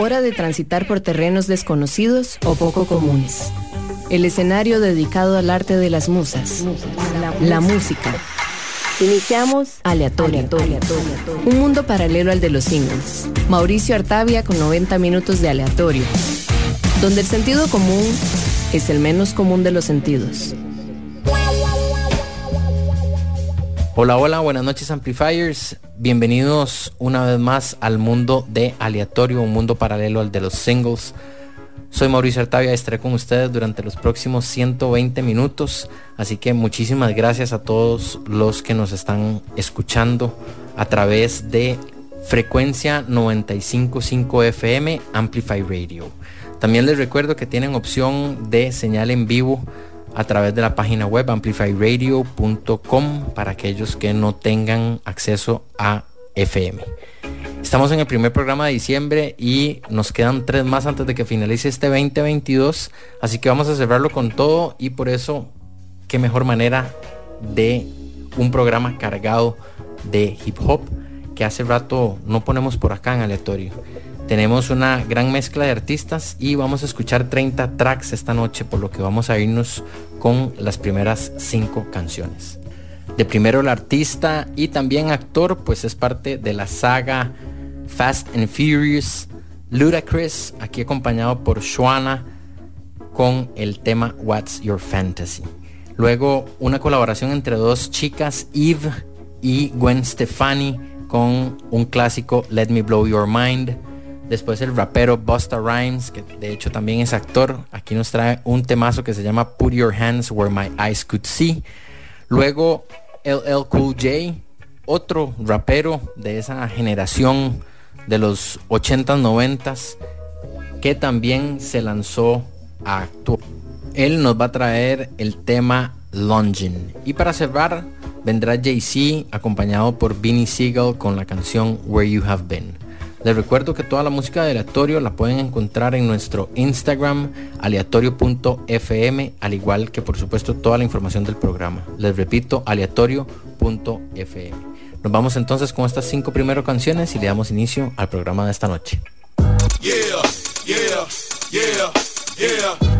hora de transitar por terrenos desconocidos o poco comunes. El escenario dedicado al arte de las musas, la música. Iniciamos Aleatorio. Un mundo paralelo al de los singles. Mauricio Artavia con 90 minutos de aleatorio. Donde el sentido común es el menos común de los sentidos. Hola, hola, buenas noches Amplifiers. Bienvenidos una vez más al mundo de aleatorio, un mundo paralelo al de los singles. Soy Mauricio Artavia estaré con ustedes durante los próximos 120 minutos. Así que muchísimas gracias a todos los que nos están escuchando a través de frecuencia 955 FM Amplify Radio. También les recuerdo que tienen opción de señal en vivo a través de la página web amplifyradio.com para aquellos que no tengan acceso a FM. Estamos en el primer programa de diciembre y nos quedan tres más antes de que finalice este 2022, así que vamos a cerrarlo con todo y por eso qué mejor manera de un programa cargado de hip hop que hace rato no ponemos por acá en aleatorio. Tenemos una gran mezcla de artistas y vamos a escuchar 30 tracks esta noche, por lo que vamos a irnos con las primeras 5 canciones. De primero el artista y también actor, pues es parte de la saga Fast and Furious, Ludacris, aquí acompañado por Shwana con el tema What's Your Fantasy. Luego una colaboración entre dos chicas, Eve y Gwen Stefani, con un clásico Let Me Blow Your Mind. Después el rapero Busta Rhymes, que de hecho también es actor. Aquí nos trae un temazo que se llama Put Your Hands Where My Eyes Could See. Luego LL Cool J, otro rapero de esa generación de los 80s, 90s, que también se lanzó a actuar. Él nos va a traer el tema Longing. Y para cerrar, vendrá Jay-Z acompañado por Vinnie Siegel con la canción Where You Have Been. Les recuerdo que toda la música de aleatorio la pueden encontrar en nuestro Instagram aleatorio.fm, al igual que por supuesto toda la información del programa. Les repito, aleatorio.fm. Nos vamos entonces con estas cinco primeras canciones y le damos inicio al programa de esta noche. Yeah,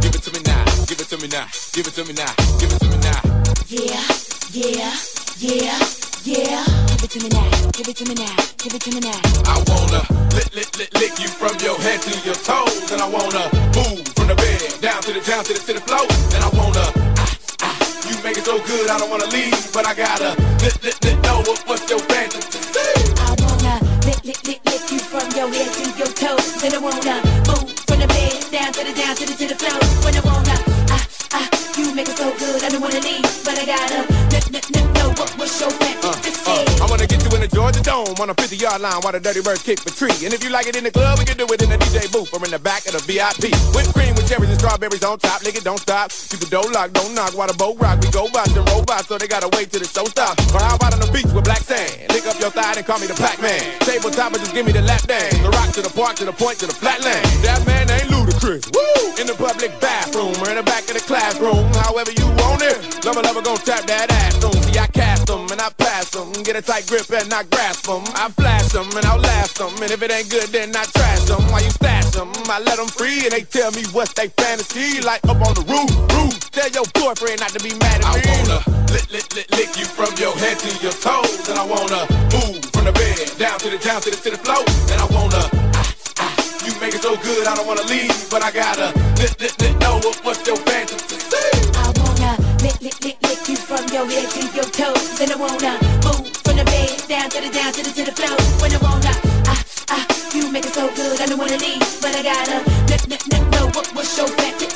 give it to me now, give it to me now, give it to me now. I wanna lick, lick, lick, lick you from your head to your toes, and I wanna move from the bed down to the down to the to the floor, and I wanna ah ah. You make it so good, I don't wanna leave, but I gotta lick, lick, lick, know what, what's your fantasy. I wanna lick, lick, lick, lick you from your head to your toes, and I wanna move from the bed down to the down to the to the floor, when I wanna ah ah. You make it so good, I don't wanna leave, but I gotta know what, what's your fantasy. I wanna get you in the Georgia Dome on a 50 yard line while the dirty birds kick the tree. And if you like it in the club, we can do it in the DJ booth or in the back of the VIP. Whipped cream with cherries and strawberries on top, nigga, don't stop. Keep the door locked, don't knock while the boat rock. We go by and robots, so they gotta wait till the show stops. Or how about on the beach with black sand? Lick up your thigh and call me the Pac-Man. Tabletop and just give me the lap dance. The rock to the park, to the point, to the flatland. That man ain't ludicrous. Woo! In the public bathroom or in the back of the classroom, however you want it. Lover, lover, gon' tap that ass on. See, I cast them and I pass them. Get a tight grip and I grasp them. I flash them and I'll last them. And if it ain't good, then I trash them. Why you stash them? I let them free and they tell me what's they fantasy. Like up on the roof, roof. Tell your boyfriend not to be mad at me. I wanna lick, lick, lick, lick you from your head to your toes. And I wanna move from the bed down to the down to the to the floor. And I wanna you make it so good, I don't wanna leave, but I gotta lick, lick, lick, know what, what's your fantasy. I wanna lick, lick, lick, lick you from your head to your toes, and I wanna move from the bed down to the down to the to the floor. When I wanna ah ah, you make it so good, I don't wanna leave, but I gotta lick, lick, lick, know what, what's your fantasy.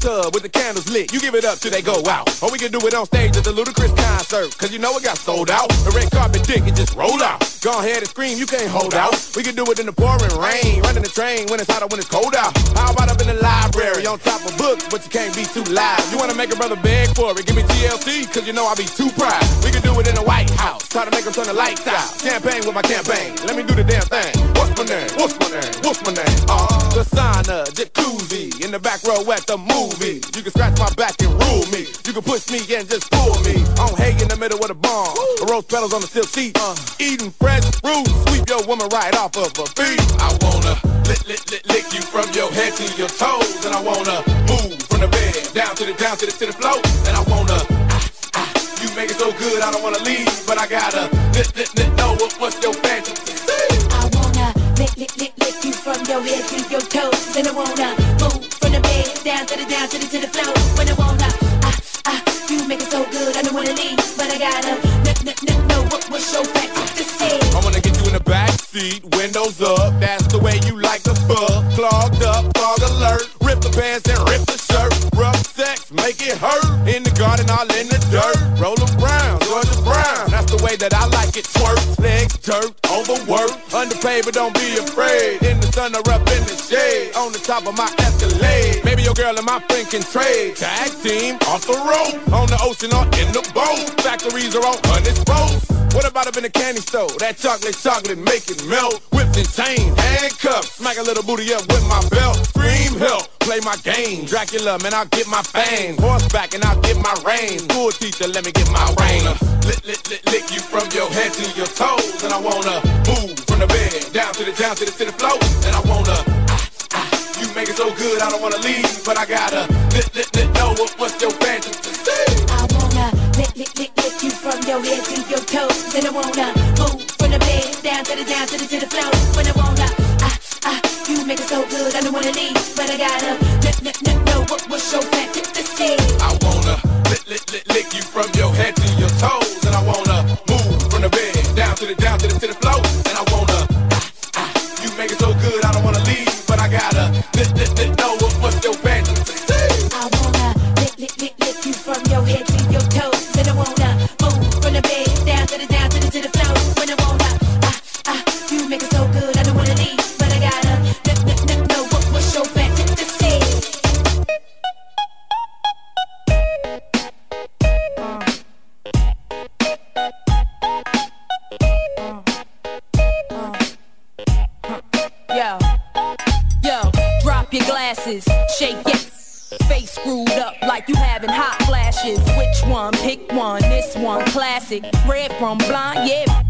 Bathtub with the candles lit. You give it up till they go out. Or we can do it on stage at the Ludacris concert. Cause you know it got sold out. The red carpet dick, it just roll out. Go ahead and scream, you can't hold out. We can do it in the pouring rain. Running the train when it's hot or when it's cold out. How about up in the library on top of books, but you can't be too loud. You wanna make a brother beg for it. Give me TLC, cause you know I be too proud. We can do it in the White House. Try to make them turn the lights out. Champagne with my campaign. Let me do the damn thing. What's my name? What's my name? What's my name? Uh, the sauna, jacuzzi. In the back row at the movie. You can scratch my back and rule me. You can push me and just fool me. On hay in the middle of the barn. The rose petals on the silk seat. Uh, eating fresh fruit. Sweep your woman right off of her feet. I wanna lick, lick, lick, lick you from your head to your toes. And I wanna move from the bed down to the, down to the, to the floor. And I wanna, ah, ah, you make it so good, I don't wanna leave. But I gotta, lick, lick, lick, know what, what's your fantasy? I wanna lick, lick, lick, lick you from your head to your toes. And I wanna move from the bed down to the, down to the, to the floor. When I wanna, ah, ah, you make it so good, I don't wanna leave. But I gotta, lick, lick, lick, know what, what's your fantasy? I wanna get you in the back seat, windows up. That's the way you like the fuck. Clogged up, fog alert. Rip the pants and rip the shirt. Rough sex, make it hurt. In the garden, all in the dirt. Roll around, that I like it. Twerk, legs, dirt, overwork. Underpaid, but don't be afraid. In the sun or up in the shade. On the top of my Escalade. Maybe your girl and my friend can trade. Tag team, off the road. On the ocean or in the boat. Factories are on undisposed. What about up in the candy store? That chocolate, chocolate, make it melt. Whips and chains, handcuffs. Smack a little booty up with my belt. Scream help, play my game. Dracula, man, I'll get my fangs. Horseback and I'll get my reins. School teacher, let me get my reins. Lick, lick, lick, lick you from your head to your toes. And I wanna move from the bed down to the, down to the, to the floor. And I wanna, ah, ah, you make it so good, I don't wanna leave. But I gotta, lick, lick, lick, know what, what's your fantasy? I wanna lick, lick, lick, lick you from your head to your toes. And I wanna move from the bed down to the down to the to the floor. When I wanna, ah, you make it so good, I don't wanna leave. But I gotta lick, lick, lick, know what what's your fantasy? I wanna lick, lick, lick, lick you from your head to your toes. Glasses, shake it. Face screwed up like you having hot flashes. Which one? Pick one. This one, classic. Red from blind, yeah.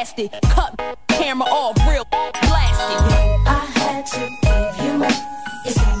it, cut camera off, real blasted. I had to give you my.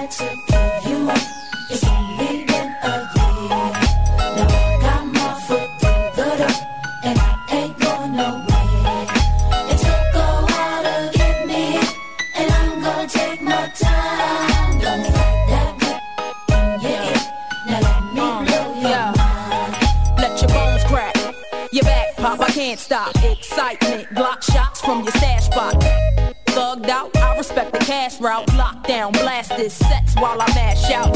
I had to give you my. It's only been a year. Now I got my foot through the door, and I ain't going nowhere. It took a while to get me, and I'm gonna take my time. Don't fight that good in. Now let me blow your yeah. Let your bones crack. Your back pop, I can't stop. Excitement, block shots from your stash spot. Respect the cash route. Lockdown, blast this sets while I mash out.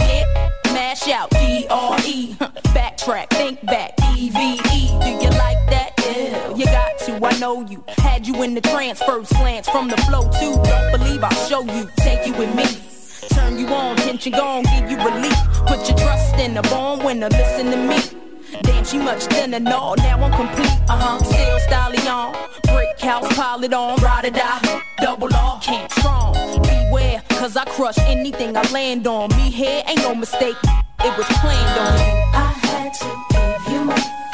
Mash out. D-R-E, backtrack, think back. E-V-E, do you like that? Yeah, you got to, I know you. Had you in the transfer slants from the flow too. Don't believe I'll show you, take you with me. Turn you on, tension gone, give you relief. Put your trust in a born winner, listen to me. Damn, she much thinner, no, now I'm complete. Uh huh. Still styling on. Brick house, pile it on. Ride or die. Double R. Can't strong. Beware, cause I crush anything I land on. Me here ain't no mistake. It was planned on. I had to give you more.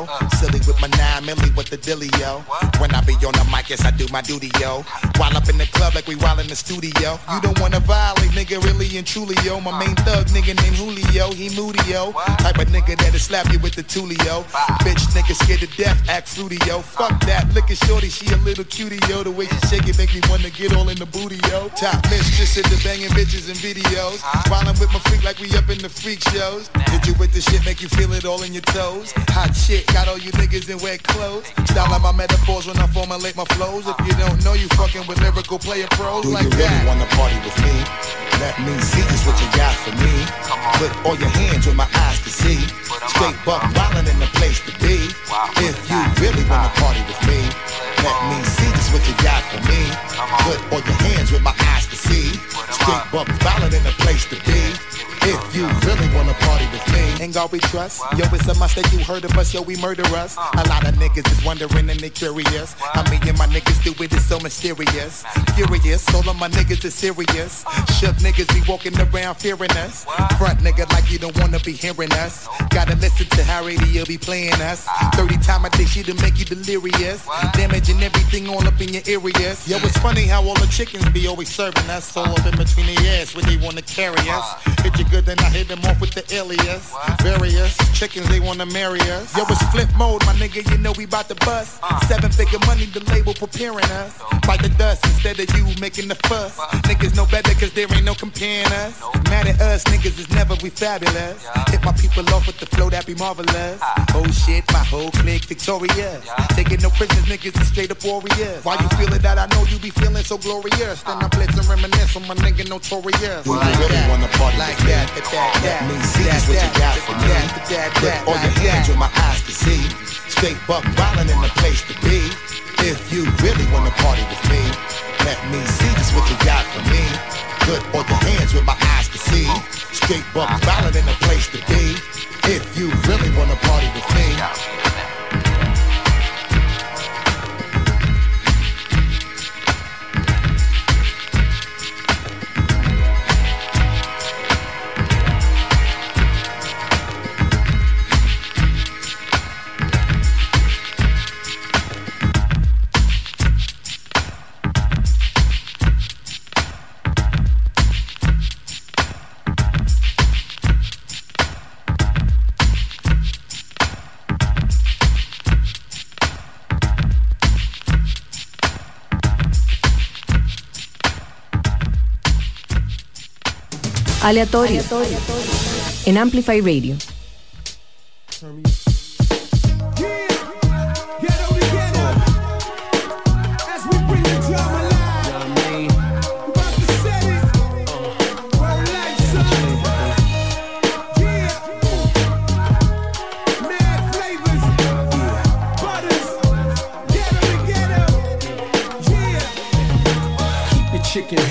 What my duty, yo. While up in the club like we while in the studio. You don't wanna violate, nigga, really and truly, yo. My main thug nigga named Julio, he moody, yo. Type of nigga that'll slap you with the tulio. Bitch, nigga scared to death, act fruity, yo. Fuck that, look at shorty, she a little cutie, yo. The way she shake it make me wanna get all in the booty, yo. Top mistress in the banging bitches and videos. While I'm with my freak like we up in the freak shows. Hit you with the shit, make you feel it all in your toes. Hot shit, got all you niggas in wet clothes. Style like my metaphors when I formulate my flows. If you don't know, you fucking with lyrical player pros Do like you really that. wanna party with me? Let me see just what you got for me. Put all your hands where my eyes can see. Straight buck wildin' in the place to be. If you really wanna party with me, let me see just what you got for me. Put all your hands with my eyes to see. Straight buck wildin' in the place to be. If you really wanna party with me, Ain't God we trust? Yo, it's a must that you heard of us, yo, we murder us. Uh. A lot of niggas is wondering and they curious. How me and my niggas do it is so mysterious. Furious, all of my niggas is serious. Uh. Shook niggas be walking around fearing us. Front nigga like you don't wanna be hearing us. Gotta listen to how radio be playing us. Uh. 30 time I think she to make you delirious. Damaging everything all up in your areas. Yo, it's funny how all the chickens be always serving us. All up in between the ass when they wanna carry us. Hit you good, then I hit them off with the alias. Various chickens, they wanna marry us. Yo, it's flip mode, my nigga, you know we bout to bust. Uh. Seven figure money, the label preparing us. Bite the dust instead of you making the fuss. Niggas know better cause there ain't no comparing us. Mad at us, niggas is never we fabulous. Hit my people off with the flow that be marvelous. Ah. Oh shit, my whole clique victorious. Taking no prisoners, niggas is straight up warriors. Why you feeling that? I know you be feeling so glorious. Then I blitz and reminisce on my nigga notorious. do you really wanna party Like with me? that, that, that, Let that, me see that, what you that, got for me. that, that, that, all your hands that. where my eyes can see. Straight buck wildin' in the place to be. If you really wanna party with me, let me see just what you got for me. Put all your hands where my eyes can see. Straight buck wildin' in the place to be. If you really wanna party with me. Aleatorio. En Amplify Radio.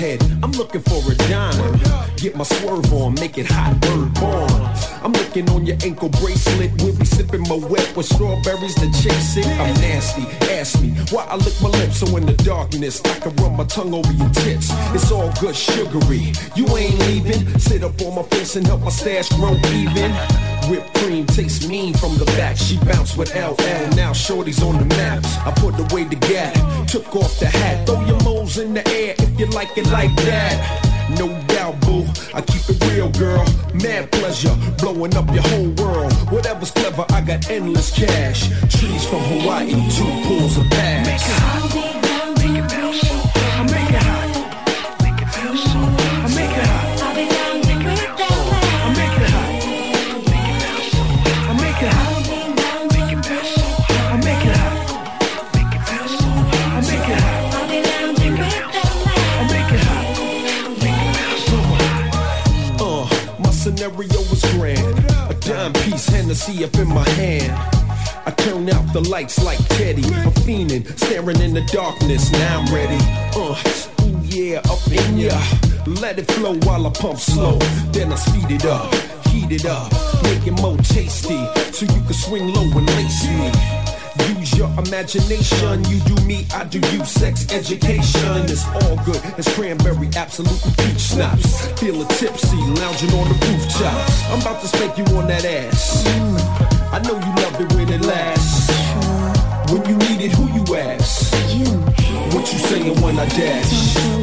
Head. I'm looking for a dime. Get my swerve on, make it hot, bird born. I'm looking on your ankle bracelet. We'll be sipping my wet with strawberries to chase it. I'm nasty. Ask me why I lick my lips so in the darkness I can run my tongue over your tits. It's all good sugary. You ain't leaving. Sit up on my face and help my stash grow even. Whipped cream tastes mean from the back. She bounced with LL. Now shorty's on the map. I put away the gap. Took off the hat. Throw your moles in the air if you like it like that. No doubt, boo. I keep it real, girl. Mad pleasure, blowing up your whole world. Whatever's clever, I got endless cash. Trees from Hawaii, two pools of bass. Hennessy up in my hand. I turn out the lights like Teddy. I'm fiending, staring in the darkness. Now I'm ready. Uh, ooh yeah, up in ya. Let it flow while I pump slow. Then I speed it up, heat it up, make it more tasty. So you can swing low and lace me. Use your imagination, you do me, I do you. Sex education is all good. It's cranberry, absolute and peach schnapps. Feeling tipsy, lounging on the rooftop. I'm about to spank you on that ass. I know you love it when it lasts. When you need it, who you ask? What you saying when I dash?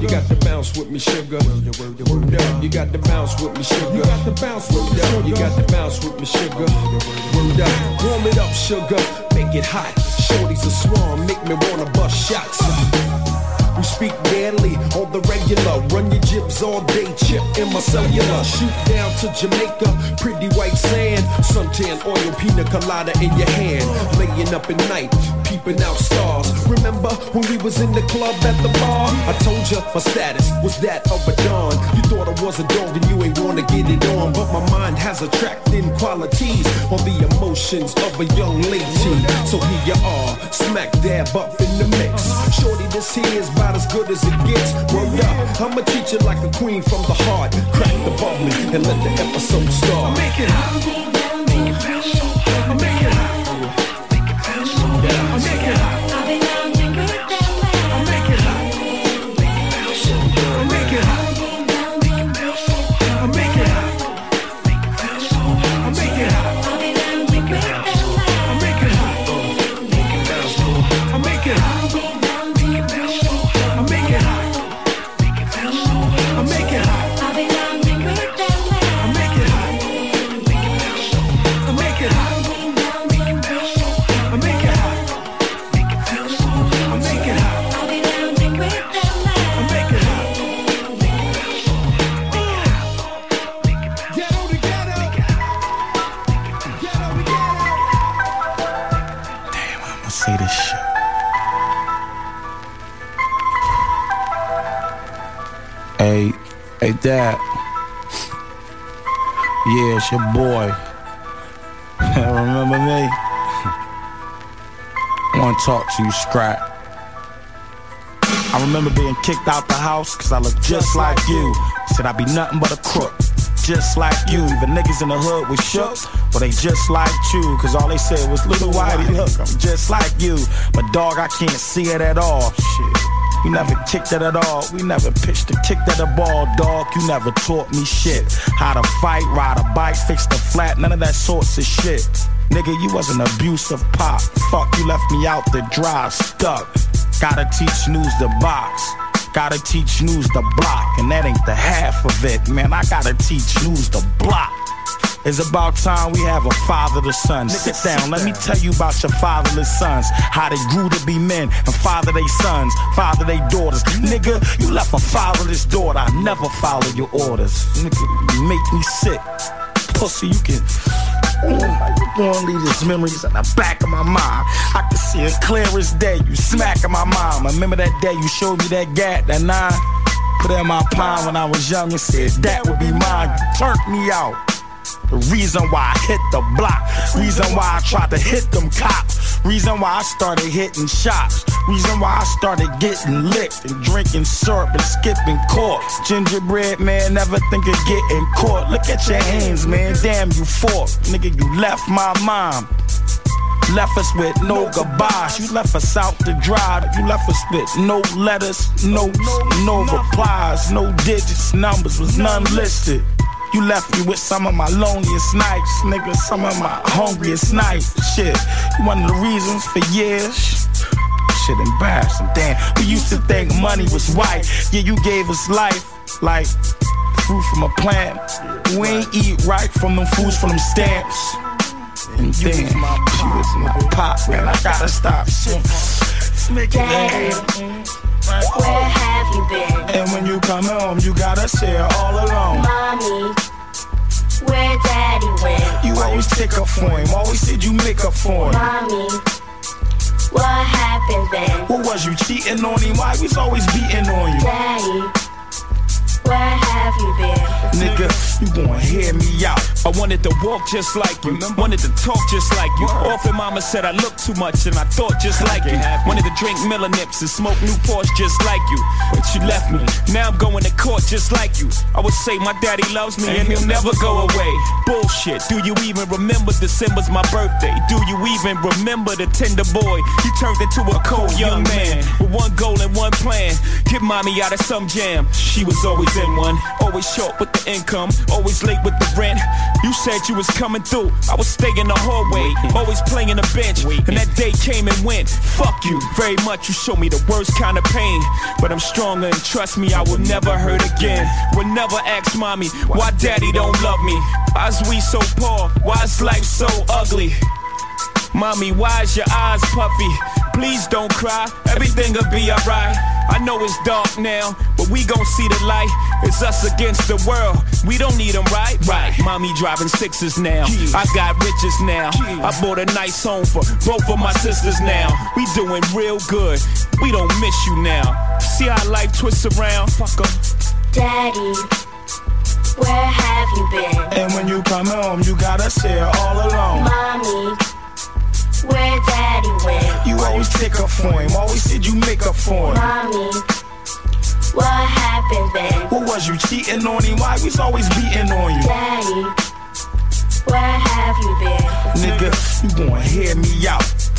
You got to bounce with me, sugar. Word up, you got to bounce with me, sugar. You got to bounce with me, sugar. You got to bounce with me, sugar. Word up, warm it up, sugar. Make it hot. Shorty's a swarm, make me wanna bust shots. We speak daily on the regular. Run your jibs all day, chip in my cellular. Shoot down to Jamaica, pretty white sand. Suntan oil, pina colada in your hand. Laying up at night, peeping out stars. Remember when we was in the club at the bar? I told you my status was that of a dawn. You thought I was a dog and you ain't wanna get it on. But my mind has attracting qualities on the emotions of a young lady. So here you are, smack dab up in the mix. Shorty, this here is about as good as it gets. Word up, I'ma treat you like a queen from the heart. Crack the bubbly and let the episode start. Make it hot. Make it hot. Yeah, it's your boy. Remember me? Wanna talk to you, Scrap. I remember being kicked out the house cause I look just like you. Said I'd be nothing but a crook. Just like you. The niggas in the hood was shook, but they just like you. Cause all they said was little whitey hook. I'm just like you. But dog, I can't see it at all. Shit. You never kicked it at all. We never pitched a kick at a ball, dog. You never taught me shit. How to fight, ride a bike, fix the flat, none of that sorts of shit. Nigga, you was an abusive pop. Fuck, you left me out the dry, stuck. Gotta teach news the box. Gotta teach news the block. And that ain't the half of it, man. I gotta teach news the block. It's about time we have a father to son. Sit down, let me tell you about your fatherless sons. How they grew to be men and father they sons, father they daughters. Nigga, you left a fatherless daughter. I never follow your orders. Nigga, you make me sick. Pussy, you can gonna leave these memories in the back of my mind. I can see it clear as day. You smacking my mom. I remember that day you showed me that gat, that nine? Put it in my palm when I was young and said that would be mine. You turned me out. The reason why I hit the block. Reason why I tried to hit them cops. Reason why I started hitting shops. Reason why I started getting licked and drinking syrup and skipping court. Gingerbread man, never think of getting caught. Look at your hands, man. Damn, you fought. Nigga, you left my mom. Left us with no goodbyes. You left us out to dry. You left us with no letters, no no replies, no digits, numbers was none listed. You left me with some of my loneliest nights, nigga. Some of my hungriest nights. Shit, you one of the reasons for years. Shit embarrassing, damn. We used to think money was white. Yeah, you gave us life like fruit from a plant. We ain't eat right from them foods from them stamps. And then she was my pop, man. I gotta stop. Daddy, where have you been? And when you come home, you gotta share all alone. Mommy, where daddy went? You always take up for him, always said you make up for him. Mommy, what happened then? What was you cheating on him? Why was always beating on you? Daddy, where have you been? Nigga, you gonna hear me out. I wanted to walk just like you, wanted to talk just like you. Often mama said I looked too much and I thought just like you. Wanted to drink Miller Nips and smoke Newports just like you. But you left me, now I'm going to court just like you. I would say my daddy loves me and he'll never go away. Bullshit, do you even remember December's my birthday? Do you even remember the tender boy? He turned into a cold young man with one goal and one plan. Get mommy out of some jam. She was always in one, always short with the income, always late with the rent. You said you was coming through. I was staying in the hallway, always playing the bench. And that day came and went. Fuck you very much. You showed me the worst kind of pain. But I'm stronger and trust me, I will never hurt again. Will never ask mommy why daddy don't love me. Why's we so poor? Why's life so ugly? Mommy, why's your eyes puffy? Please don't cry, everything'll be alright. I know it's dark now, we gon' see the light. It's us against the world. We don't need them, right? Right. Mommy driving sixes now. I got riches now. I bought a nice home for both of my sisters now. We doing real good. We don't miss you now. See how life twists around? Fuck 'em. Daddy, where have you been? And when you come home, you gotta share all alone. Mommy, where daddy went? You always take up for him, always said you make up for him. Mommy, what happened then? What was you cheating on him? Why was always beating on you? Daddy, where have you been? Nigga, you gonna hear me out.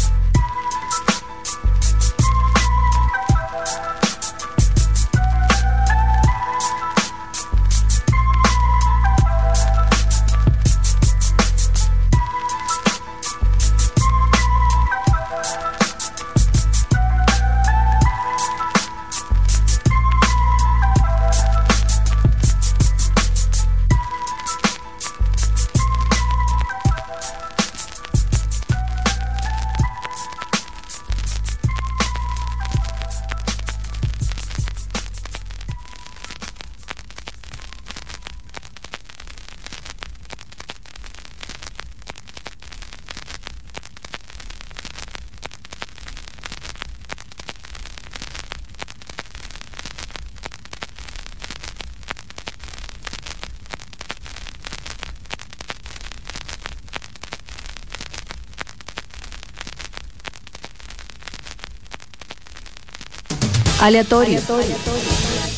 Aleatorio.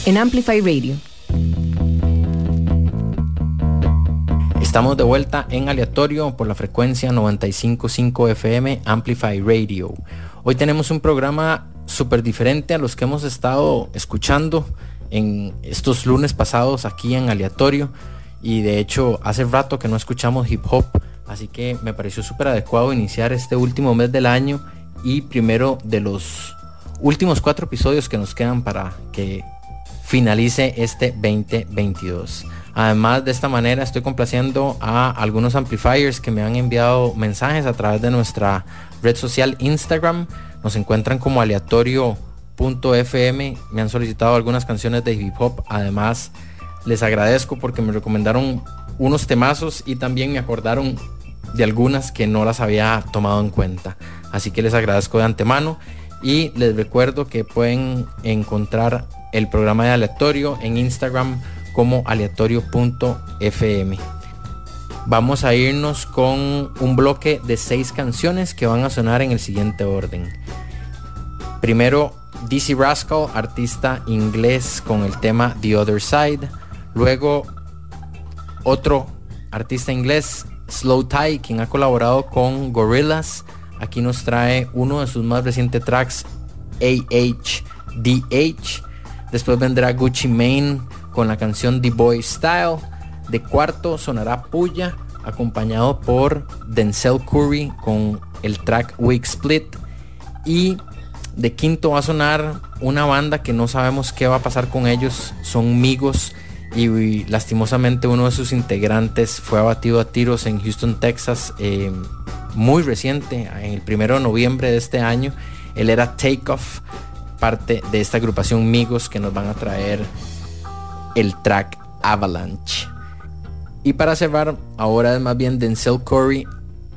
En Amplify Radio. Estamos de vuelta en aleatorio por la frecuencia 955 FM Amplify Radio. Hoy tenemos un programa súper diferente a los que hemos estado escuchando en estos lunes pasados aquí en aleatorio. Y de hecho hace rato que no escuchamos hip hop, así que me pareció súper adecuado iniciar este último mes del año y primero de los últimos cuatro episodios que nos quedan para que finalice este 2022. Además de esta manera estoy complaciendo a algunos amplifiers que me han enviado mensajes a través de nuestra red social Instagram. Nos encuentran como aleatorio.fm. Me han solicitado algunas canciones de hip hop. Además les agradezco porque me recomendaron unos temazos y también me acordaron de algunas que no las había tomado en cuenta. Así que les agradezco de antemano y les recuerdo que pueden encontrar el programa de aleatorio en Instagram como aleatorio.fm. Vamos a irnos con un bloque de seis canciones que van a sonar en el siguiente orden. Primero, DC Rascal, artista inglés con el tema The Other Side. Luego, otro artista inglés, Slow Tie, quien ha colaborado con Gorillaz. Aquí nos trae uno de sus más recientes tracks, AHDH. Después vendrá Gucci Mane con la canción The Boy Style. De cuarto sonará Puya, acompañado por Denzel Curry con el track Week Split. Y de quinto va a sonar una banda que no sabemos qué va a pasar con ellos. Son Migos y lastimosamente uno de sus integrantes fue abatido a tiros en Houston, Texas, eh, muy reciente, en el primero de noviembre de este año. Él era Takeoff, parte de esta agrupación Migos que nos van a traer el track Avalanche. Y para cerrar, ahora es más bien Denzel Curry,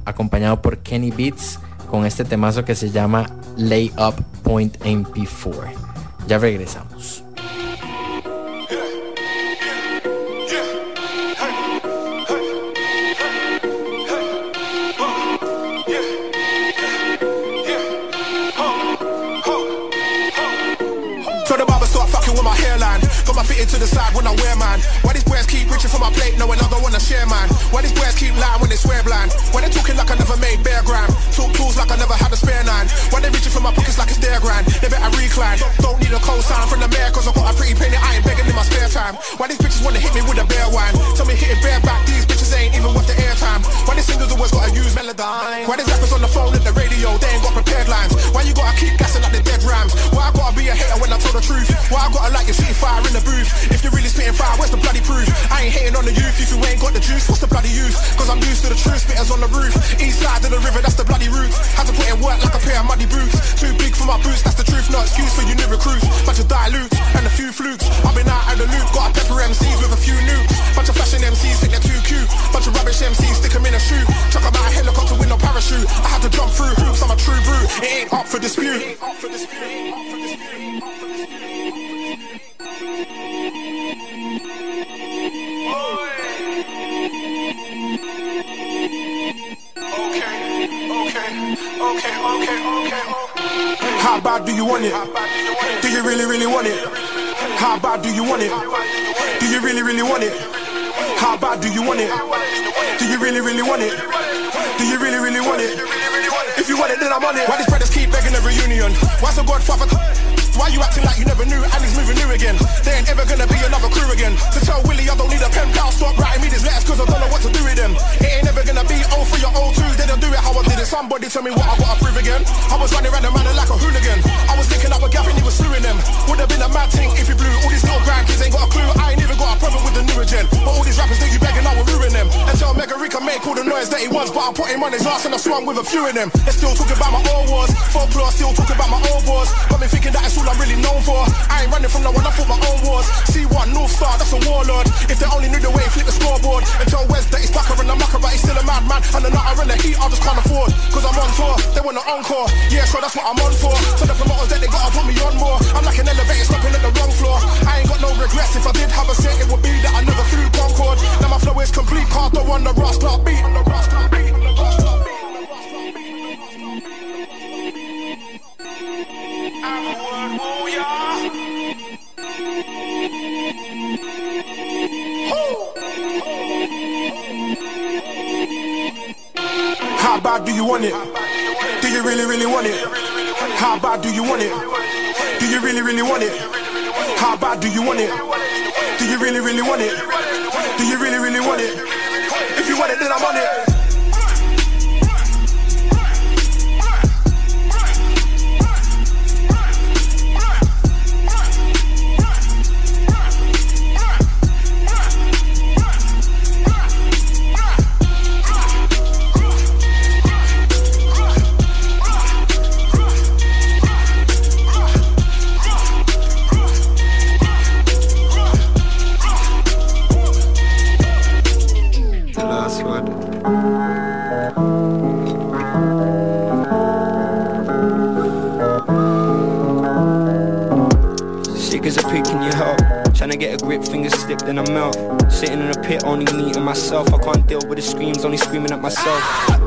acompañado por Kenny Beats, con este temazo que se llama Lay Up Point MP4. Ya regresamos. Got to the side when I wear man. Why these boys keep reaching for my plate, knowing I don't wanna share man? Why these boys keep lying when they swear blind? When they talking like I never made bear gram. Talk tools like I never had a spare nine. Why they reaching for my pockets like it's their grand? They better recline. Don't need a cosign from the mayor cause I got a pretty penny. I ain't begging in my spare time. Why these bitches wanna hit me with a bare wine? Tell me hit it bare back. These bitches ain't even worth the airtime. Why these singles always gotta use Melodyne? Why these rappers on the phone at the radio? They ain't got prepared lines. Why you gotta keep gassing like the dead rams? Why I gotta be a hater when I tell the truth? Why I gotta like you shooting fire in the booth? If you're really spitting fire, where's the bloody proof? I ain't hating on the youth if you ain't got the juice. What's the bloody use? Cause I'm used to the truth. Spitters on the roof. East side of the river, that's the bloody roots. Had to put in work like a pair of muddy boots. Too big for my boots, that's the truth. No excuse for you new recruits. Bunch of dilutes and a few flukes. I've been out of the loop. Got a pepper MCs with a few nukes. Bunch of fashion MCs think they're too cute. Bunch of rubbish MCs stick 'em in a shoe. Chuck 'em out a helicopter with no parachute. I had to jump through hoops. I'm a true brute. It ain't up for dispute. How bad do you want it? Do you really, really want it? How bad do you want it? Do you really, really want it? How bad do you want it? Do you really, really want it? Do you really, really want it? If you want it, then I'm on it. Why these brothers keep begging a reunion? Why so Godfather? Why you acting like you never knew and he's moving new again? They ain't ever gonna be another crew again. To tell Willie I don't need a pen pal, stop writing me these letters cause I don't know what to do with them. It ain't never gonna be 0 for your 0 2s, they don't do it how I did it. Somebody tell me what I gotta prove again. I was running around the man like a hooligan. I was linking up with Gavin, he was suing them. Would have been a mad thing if he blew. All these little grandkids ain't got a clue. I ain't even got a problem with the new gen. But all these rappers think you begging, I will ruin them. And tell Mega Rica make all the noise that he wants, but I put him on his ass and I swung with a few of them. They're still talking about my old wars. Folklore still talking about my old wars. Got me thinking that it's all I'm really known for. I ain't running from no one, I fought my own wars. C1, North Star, that's a warlord. If they only knew the way, flip the scoreboard. And tell Wes that he's backer and a mucker, but he's still a madman. And the nutter and the heat, I just can't afford. Cause I'm on tour, they want an encore. Yeah, sure, that's what I'm on for. So the promoters that they gotta put me on more. I'm like an elevator stopping at the wrong floor. I ain't got no regrets. If I did have a set, it would be that I never flew Concorde. Now my flow is complete, on the Ross Clark beat. On the Ross Clark beat. The Clark beat. How bad do you want it? Do you really, really want it? How bad do you want it? Do you really, really want it? How bad do you want it? Do you really, really want it? Do you really, really want it? If you want it, then I'm on it. Grip, fingers slip, then I melt. Sitting in a pit, only meeting myself. I can't deal with the screams, only screaming at myself.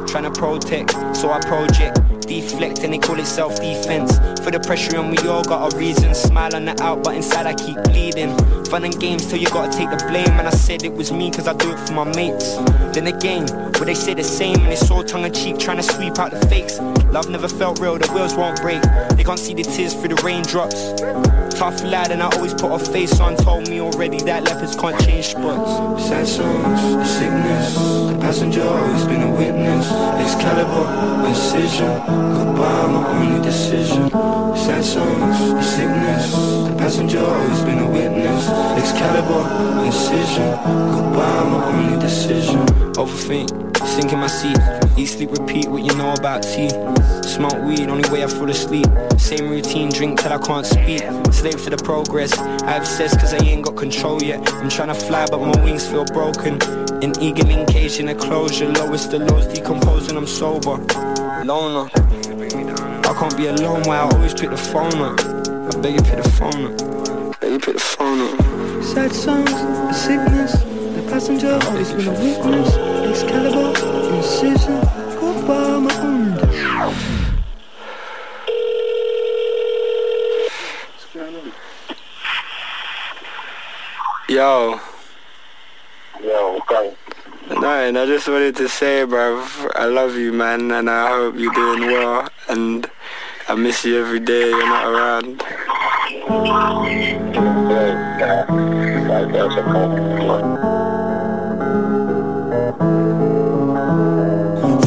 Trying to protect, so I project. Deflect and they call it self-defense. For the pressure on we all got a reason. Smile on the out, but inside I keep bleeding. Fun and games till you gotta take the blame. And I said it was me cause I do it for my mates. Then again, where they say the same and it's all tongue in cheek, trying to sweep out the fakes. Love never felt real, the wheels won't break. They can't see the tears through the raindrops. Tough lad, and I always put a face on. Told me already that leopards can't change spots. Sad songs, the sickness, the passenger always been a witness. Excalibur, incision, goodbye, my only decision. Sad songs, the sickness, the passenger always been a witness. Excalibur, incision, goodbye, my only decision. Overthink, sink in my seat. Eat, sleep, repeat what you know about tea. Smoke weed, only way I fall asleep. Same routine, drink till I can't speak. Slave to the progress. I obsess cause I ain't got control yet. I'm trying to fly, but my wings feel broken. An eagle in cage in a closure. Lowest the lows decomposing, I'm sober. Loner. I can't be alone while I always pick the phone up. I beg you pick the phone up. Beg you pick the phone up. Sad songs, the sickness, the passenger oh, always been a witness. Excalibur, incision, goodbye, my own. Yo. Yo, okay. Nothing, I just wanted to say, bruv, I love you, man, and I hope you're doing well, and I miss you every day you're not around.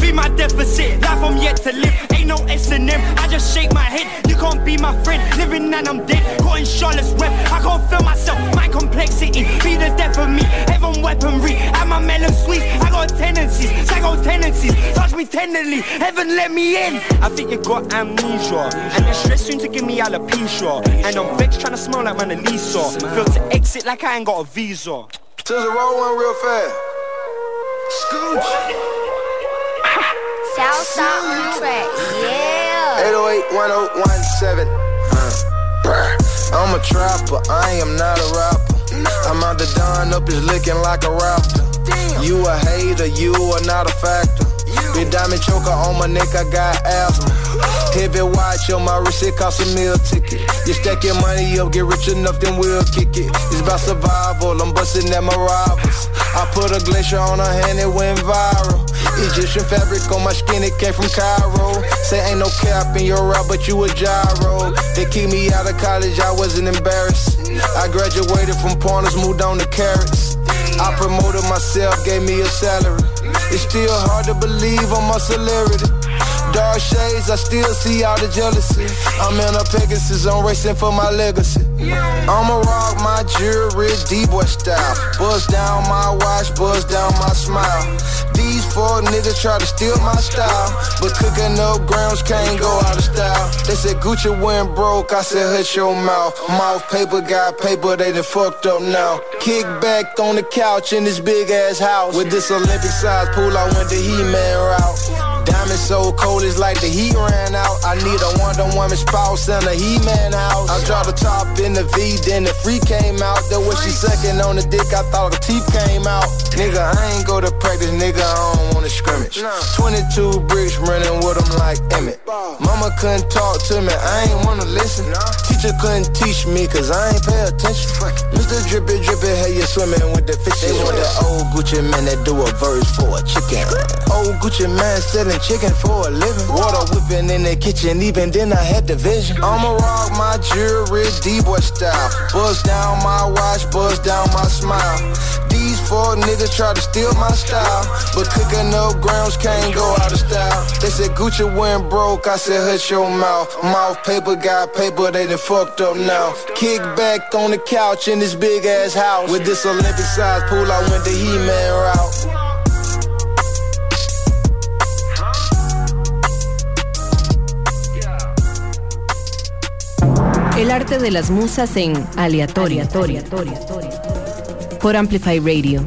Feed my deficit, life I'm yet to live. Ain't no S&M, I just shake my head. You can't be my friend, living and I'm dead. Caught in Charlotte's web, I can't feel myself. My complexity, be the death of me. Heaven weaponry, at my melon squeeze. I got tendencies, psycho tendencies. Touch me tenderly, heaven let me in. I think you got amnesia, and they're stressed soon to give me alopecia. And I'm vexed trying to smile like Mona Lisa. Feel to exit like I ain't got a visa. To the roll one real fast. Scooch. Southside on track, yeah. 808 1017. Uh, I'm a trapper, I am not a rapper. I'm out the dawn up is looking like a raptor. You a hater, you are not a factor. Big diamond choker on my neck, I got asthma. Heavy watch on my wrist, it cost a meal ticket. You stack your money up, get rich enough, then we'll kick it. It's about survival, I'm busting at my rivals. I put a glacier on her hand, it went viral. Egyptian fabric on my skin, it came from Cairo. Say ain't no cap in your rap, but you a gyro. They keep me out of college, I wasn't embarrassed. I graduated from pointers, moved on to carrots. I promoted myself, gave me a salary. It's still hard to believe on my celebrity. Dark shades, I still see all the jealousy. I'm in a Pegasus, I'm racing for my legacy. I'ma rock my jewelry, D-boy style. Buzz down my watch, buzz down my smile. These four niggas try to steal my style, but cooking up grams can't go out of style. They said Gucci went broke, I said hush your mouth. Mouth paper got paper, they done fucked up now. Kick back on the couch in this big ass house. With this Olympic size pool, I went the He-Man route. Diamond so cold, it's like the heat ran out. I need a Wonder Woman spouse and a He-Man house. I dropped the top in the V, then the free came out. That when she sucking on the dick, I thought her teeth came out. Nigga, I ain't go to practice, nigga, I don't wanna scrimmage. 22 bricks running with them like Emmett. Mama couldn't talk to me, I ain't wanna listen. Teacher couldn't teach me, cause I ain't pay attention. Mr. Drippy Drippy, hey, you swimming with the fishes? They want that old Gucci man that do a verse for a chicken. Old Gucci man selling chicken for a living. Water whipping in the kitchen, even then I had the vision. I'ma rock my jewelry, D-boy style. Buzz down my watch, buzz down my smile. These four niggas try to steal my style, but cooking up grounds can't go out of style. They said Gucci went broke, I said hush your mouth. Mouth paper got paper, they done fucked up now. Kick back on the couch in this big ass house. With this Olympic size pool, I went the He-Man route. El arte de las musas en aleatoria. Por Amplify Radio.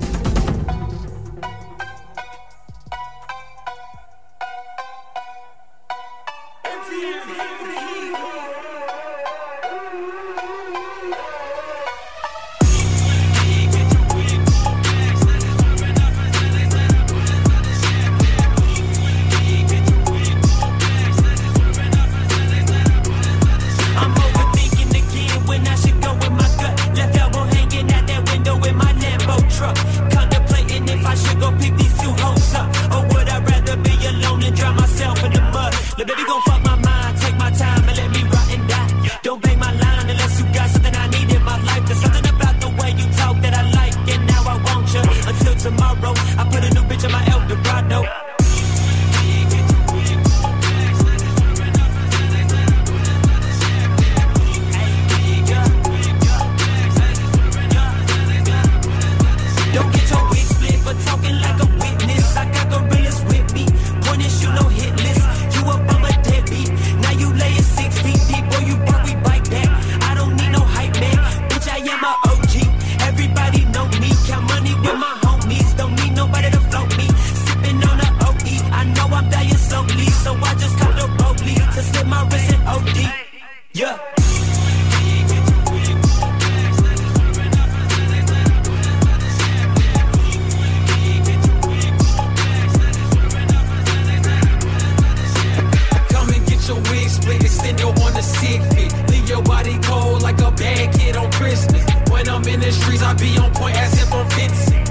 wanna sick fit. Leave your body cold like a bad kid on Christmas. When I'm in the streets, I be on point as if I'm Vincent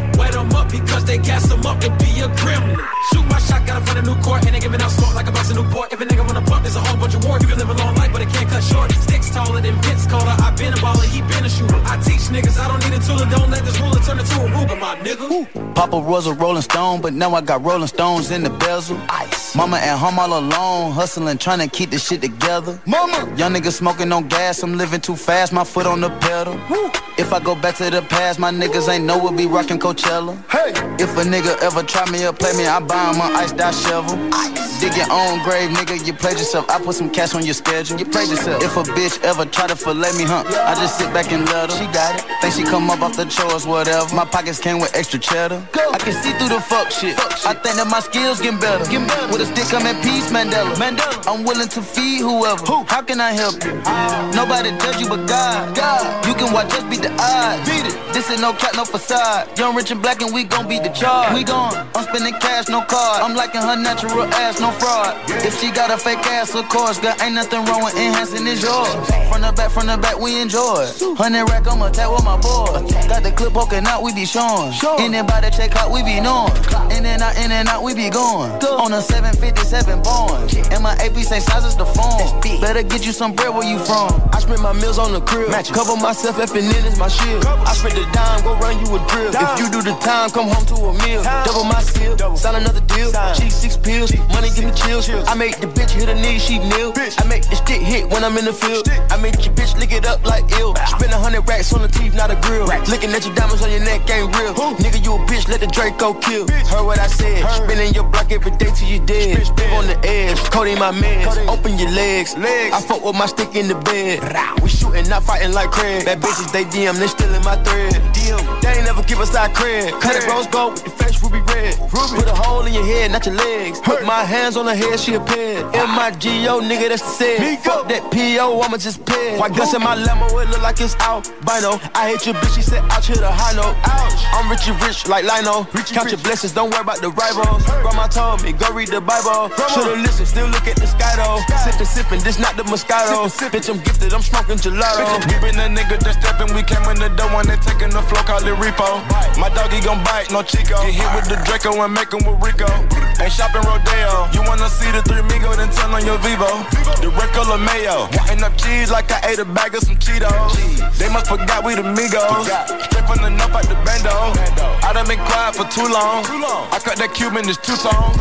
gas him up and be a gremlin. Shoot my shot, gotta find a new court, and they giving out smoke like a box of Newport. If a nigga wanna bump, there's a whole bunch of war. You can live a long life, but it can't cut short. Sticks taller than Vince Carter. I been a baller, he been a shooter. I teach niggas, I don't need a tool, and don't let this ruler turn into a ruler, my nigga. Papa was a rolling stone, but now I got rolling stones in the bezel. Ice. Mama at home all alone, hustling, trying to keep the shit together. Mama, young nigga smoking on gas, I'm living too fast, my foot on the pedal. If I go back to the past, my niggas ain't know we'll be rocking Coachella. Hey, if a nigga ever try me or play me, I buy him an iced out shovel. Dig your own grave, nigga, you played yourself. I put some cash on your schedule. You played yourself. If a bitch ever try to fillet me, huh? I just sit back and let her. She got it. Think she come up off the chores, whatever. My pockets came with extra cheddar. Go. I can see through the fuck shit. I think that my skills getting better. With a stick, I'm at peace, Mandela. Mandela. I'm willing to feed whoever. How can I help you? Nobody judge you but God. God. You can watch us beat the odds. Beat it. This ain't no cat, no facade. Young, rich, and black, and we gon' beat the charge. We gon' I'm spending cash, no card. I'm liking her natural ass, no fraud. If she got a fake ass, of course, girl, ain't nothing wrong with enhancing is yours. From the back, from the back, we enjoy. Hundred rack, I'm attack with my boys. Got the clip poking out, we be showing. Anybody check out, we be knowing. In and out, in and out, we be going. On a 757 born. And my AP say size is the phone. Better get you some bread where you from. I spend my meals on the crib. Cover myself, F and N my shield. I spend the dime, go run you a drill. If you do the time, come home to a meal. Double my seal, sign another deal. Cheese six pills, money give me chills. I make the bitch hit her knees, she kneel. I make the stick hit when I'm in the field. I make your bitch lick it up like ill. Spend a hundred racks on the teeth, not a grill. Looking at your diamonds on your neck ain't real. Nigga, you a bitch, let the Draco kill. Heard what I said. Spinning your block every day till you dead. Live on the edge, coding my meds. Open your legs. I fuck with my stick in the bed. We shooting, not fighting like Craig. Bad bitches, they DM, they stealing my thread. DM, they ain't never give us our cred. Cut it rose gold with the fresh ruby red. Put a hole in your head, not your legs. Put my hands on her head, she a ped. Ah. M-I-G-O, nigga, that's the said. Fuck that P.O., I'ma just ped. White guns in my limo, it look like it's out. albino. I hate your bitch, she said, I'll hit a high note. Ouch. I'm rich and rich like Lino. Count your blessings, don't worry about the rivals. Grandma told me, go read the Bible. Should've listened, still look at the sky though. Sippin', sippin', this not the Moscato. Bitch, I'm gifted, I'm smoking gelato. We been a nigga just steppin', we came in the door when they taking the flow, call it repo. My doggy gon' bite, no Chico. Get hit with the Draco and make him with Rico. Ain't shopping Rodeo. You wanna see the three Migo, then turn on your Vivo. The red color mayo. Wanting up cheese like I ate a bag of some Cheetos. They must forgot we the Migos. Straight from the north out the bando. I done been quiet for too long. I cut that Cuban, it's two tone.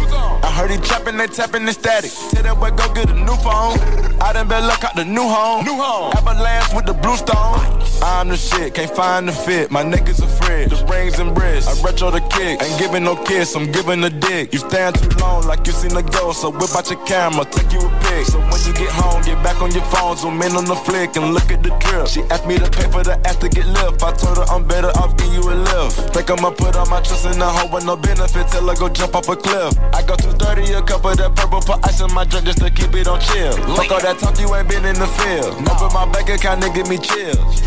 I heard he trapping, they tapping the static. Tell that boy go get a new phone. I done been look out the new home. New home. Avalanche with the blue stone. I'm the shit, can't find the fit. My niggas afraid. The rings and bricks. I retro the kick. Ain't giving no kiss, I'm giving a dick. You stand too long like you seen a ghost. So whip out your camera, take you a pic. So when you get home, get back on your phone, zoom in on the flick and look at the drip. She asked me to pay for the ass to get lift. I told her I'm better off giving you a lift. Think I'ma put all my trust in a hoe with no benefit till I go jump off a cliff. I go 230 a cup of that purple, put ice in my drink just to keep it on chill. Fuck all that talk, you ain't been in the field. Open my bank account, nigga, give me chills.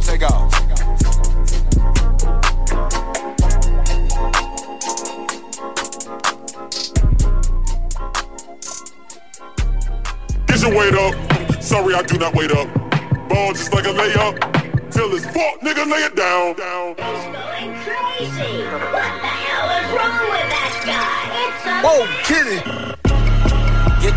Take off. Get your weight up. Sorry, I do not wait up. Ball just like a layup. Till it's fault, nigga, lay it down. Down. He's going crazy. What the hell is wrong with that guy? It's a- Whoa, kitty.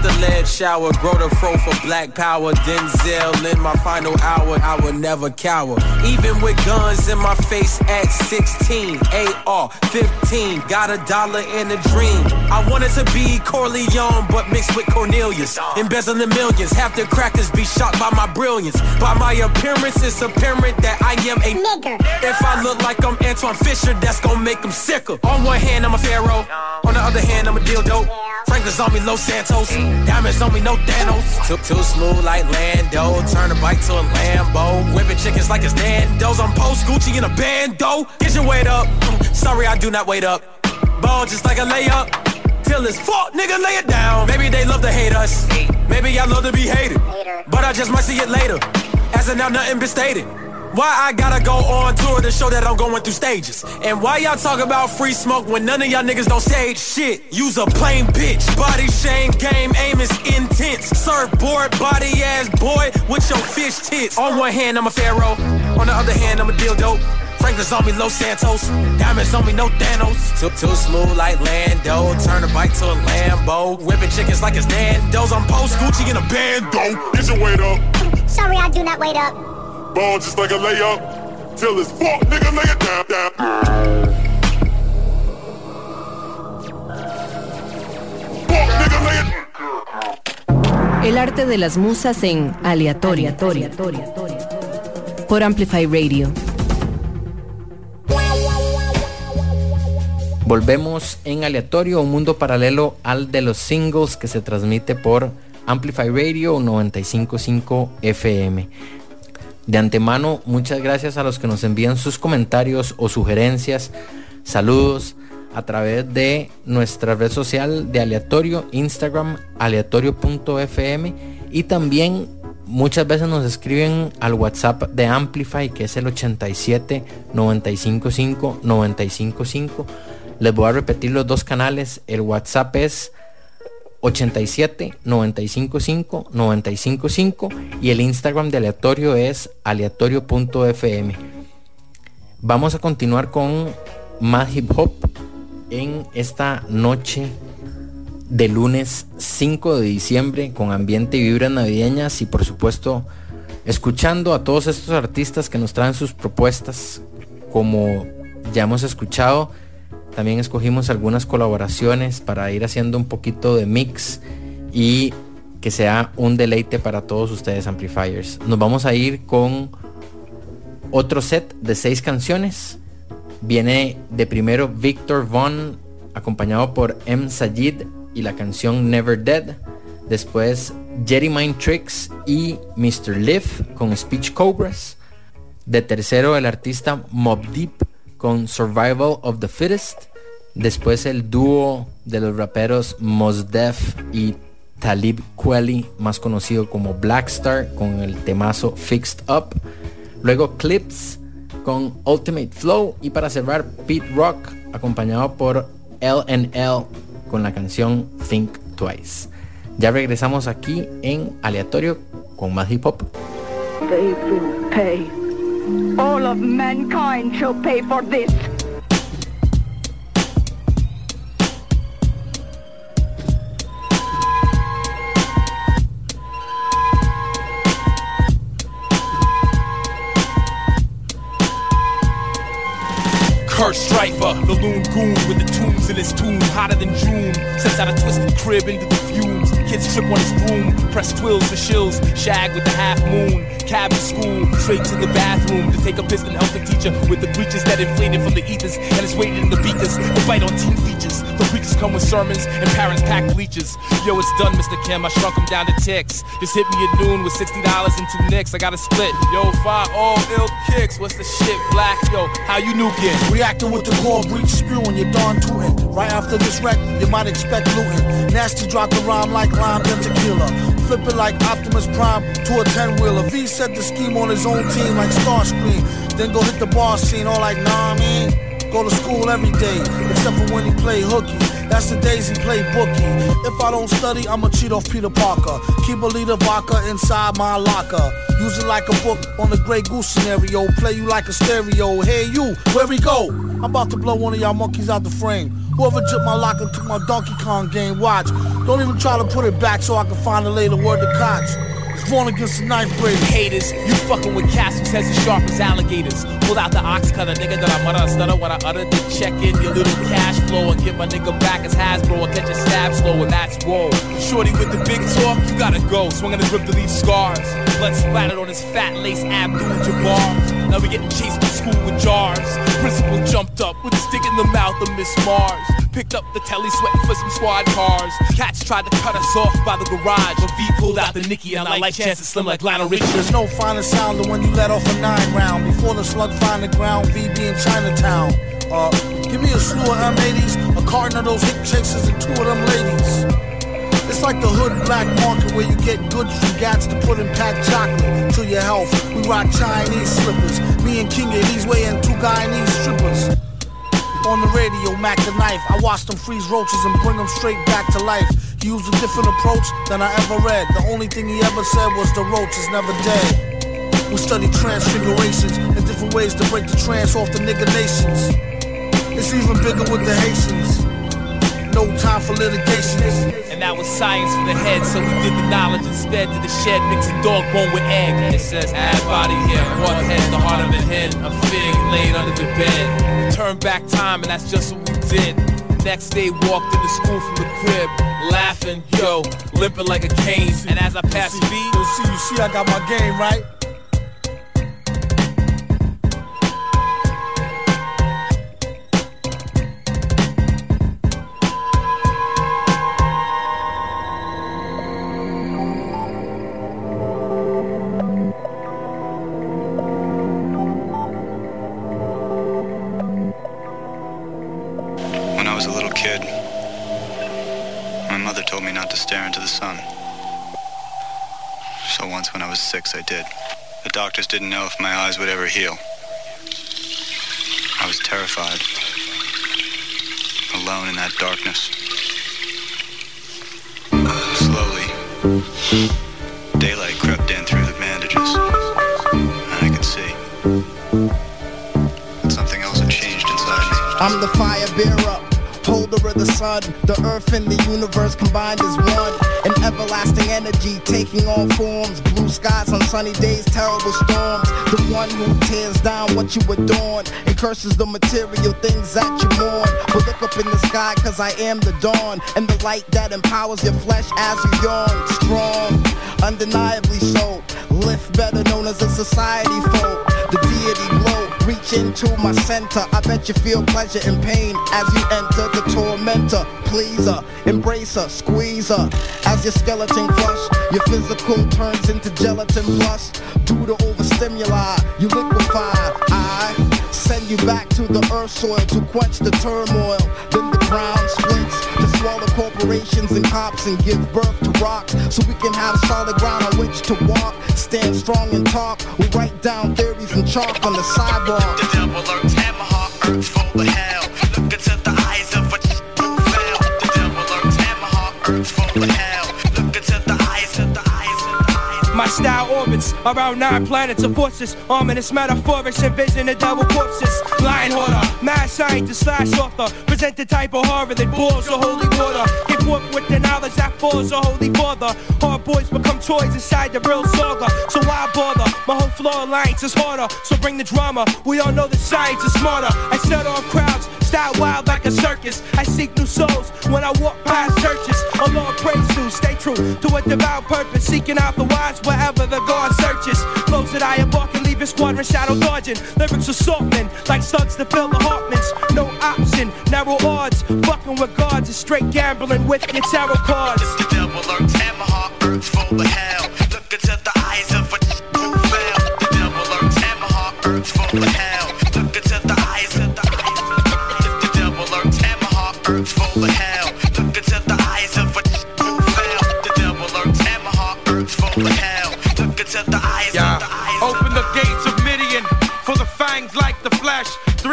The lead shower, grow the fro for black power. Denzel in my final hour, I will never cower. Even with guns in my face at 16, AR 15, got a dollar and a dream. I wanted to be Corleone, but mixed with Cornelius. Embezzling millions, half the crackers be shocked by my brilliance. By my appearance, it's apparent that I am a nigger. If I look like I'm Antwone Fisher, that's gonna make them sicker. On one hand, I'm a pharaoh. On the other hand, I'm a dildo. Franklin's on me, Los Santos. Diamonds on me, no Thanos. Too, too smooth like Lando. Turn a bike to a Lambo. Whipping chickens like it's Nando's. I'm post Gucci in a bando. Get your weight up. Mm, sorry, I do not wait up. Ball just like a layup. Till it's fault, nigga, lay it down. Maybe they love to hate us. Maybe I love to be hated. But I just might see it later. As of now, nothing been stated. Why I gotta go on tour to show that I'm going through stages? And why y'all talk about free smoke when none of y'all niggas don't say shit? Use a plain bitch, body shame game, aim is intense. Surfboard, body ass boy with your fish tits. On one hand, I'm a pharaoh. On the other hand, I'm a dildo. Franklin's on me, Los Santos. Diamonds on me, no Thanos. Too, too smooth like Lando. Turn a bike to a Lambo. Whipping chickens like it's Nando's. I'm post Gucci in a bando. Get your weight up. Sorry, I do not wait up. Ball just like a layup. Till it's fuck, nigga, lay it down, down. Fuck, nigga, lay it El arte de las musas en aleatorio. Por Amplify Radio. Volvemos en aleatorio, un mundo paralelo al de los singles que se transmite por Amplify Radio 955 FM. De antemano, muchas gracias a los que nos envían sus comentarios o sugerencias, saludos a través de nuestra red social de aleatorio, Instagram, aleatorio.fm y también muchas veces nos escriben al WhatsApp de Amplify que es el 87 955 955. Les voy a repetir los dos canales. El WhatsApp es 87 955 955 y el Instagram de aleatorio es aleatorio.fm. Vamos a continuar con más hip hop en esta noche de lunes 5 de diciembre con ambiente y vibras navideñas y por supuesto escuchando a todos estos artistas que nos traen sus propuestas como ya hemos escuchado también escogimos algunas colaboraciones para ir haciendo un poquito de mix y que sea un deleite para todos ustedes amplifiers. Nos vamos a ir con otro set de seis canciones. Viene de primero Victor Von acompañado por M. Sajid y la canción Never Dead. Después Jerry Mind Tricks y Mr. Live con Speech Cobras. De tercero el artista Mob Deep con Survival of the Fittest. Después el dúo de los raperos Mos Def y Talib Kweli, más conocido como Blackstar, con el temazo Fixed Up. Luego Clips con Ultimate Flow. Y para cerrar, Pete Rock, acompañado por LNL con la canción Think Twice. Ya regresamos aquí en aleatorio con más hip hop. All of mankind shall pay for this. Kurt Striper, the loon goon with the tunes in his tomb, hotter than June. Sets out a twisted crib into the fumes. Kids trip on his broom, press twills for shills, shag with the half moon. Cabin school, straight to the bathroom to take a piss and help the teacher with the breeches that inflated from the ethers and is weighted in the beakers. The bite on team features. The preachers come with sermons and parents pack bleachers. Yo, it's done, Mr. Kim. I shrunk him down to ticks. Just hit me at noon with $60 and two nicks. I got a split. Yo, five all ill kicks. What's the shit, black? Yo, how you new nuking? Reacting with the core breach spewing, you're done tooting. Right after this wreck, you might expect looting. Nasty drop the rhyme like and tequila. Flip it like Optimus Prime to a 10 wheeler. V set the scheme on his own team like Starscream. Then go hit the bar scene, all like, nah, I mean. Go to school every day, except for when he play hooky. That's the days he play bookie. If I don't study, I'ma cheat off Peter Parker. Keep a liter vodka inside my locker. Use it like a book on the Grey Goose scenario. Play you like a stereo. Hey you, where we go? I'm about to blow one of y'all monkeys out the frame. Whoever took my locker took my Donkey Kong game. Watch. Don't even try to put it back so I can find a later word to Koch. It's born against the ninth grade. Haters, you fucking with cats whose heads as sharp as alligators. Pull out the ox cutter, nigga, that I mutter and stutter when I utter the check in your little cash flow and get my nigga back as Hasbro and catch a stab slow and that's whoa. Shorty with the big talk, you gotta go. Swinging his whip to leave scars. Blood splattered on his fat lace Abdul Jabbar. Now we getting chased by school with jars. Principal jumped up with a stick in the mouth of Miss Mars. Picked up the telly sweating for some squad cars. Cats tried to cut us off by the garage. But V pulled out the Nicky and I like chances slim like Lionel Richie. There's no finer sound than when you let off a nine round. Before the slug find the ground, VB in Chinatown. Uh, give me a slew of M80s, a carton of those hip chasers, and two of them ladies. It's like the hood black market where you get goods from gats to put in packed chocolate to your health. We rock Chinese slippers. Me and King he's weighing two Guyanese strippers. On the radio, Mac the knife. I watch them freeze roaches and bring them straight back to life. He used a different approach than I ever read. The only thing he ever said was the roach is never dead. We study transfigurations and different ways to break the trance off the nigga nations. It's even bigger with the Haitians. No time for litigation. And that was science for the head, so we did the knowledge instead. To the shed, mix a dog bone with egg. It says, add body here, what head, the heart of a head, a fig laid under the bed. Turn back time, and that's just what we did. Next day, walked into school from the crib, laughing, yo, limping like a cane. And as I passed B, you see, you see, I got my game right. Was a little kid, my mother told me not to stare into the sun. So once when I was six, I did. The doctors didn't know if my eyes would ever heal. I was terrified. Alone in that darkness. Slowly, daylight crept in through the bandages. And I could see. That something else had changed inside me. I'm the fire bearer, the sun. The earth and the universe combined as one. An everlasting energy taking on forms. Blue skies on sunny days, terrible storms. The one who tears down what you adorn and curses the material things that you mourn. But look up in the sky, cause I am the dawn. And the light that empowers your flesh as you yawn. Strong, undeniably so. Lift better known as a society folk. The deity reach into my center. I bet you feel pleasure and pain as you enter the tormentor. Please her, embrace her, squeeze her. As your skeleton crush, your physical turns into gelatin plus. Due to overstimuli, you liquefy. I send you back to the earth soil to quench the turmoil. Then the ground splits to the corporations and cops and give birth to rocks. So we can have solid ground on which to walk. Stand strong and talk. We write down theories and chalk on the sidewalk. The devil lurks, full of hell. My style orbits around nine planets of forces. Ominous metaphorics, envision the double corpses. Lion hoarder, mad scientist slash author. Present the type of horror that boils the holy water. Get forth with the knowledge that falls a holy father. Hard boys become toys inside the real saga. So why bother? My whole floor alliance is harder. So bring the drama. We all know that science is smarter. I set off crowds, style wild like a circus. I seek new souls when I walk past churches. A Lord praise to, stay true to a devout purpose. Seeking out the wise wherever the God searches. Close that I embark and leave a squadron shadow dodging. Lyrics assaultmen like slugs to fill the Hartmans. No option, narrow odds. Fucking with gods is straight gambling with your tarot cards. The devil lurks, hammer heart, earth full of hell. Look into the eyes of a who. The devil lurks, hammer heart, earth full of hell.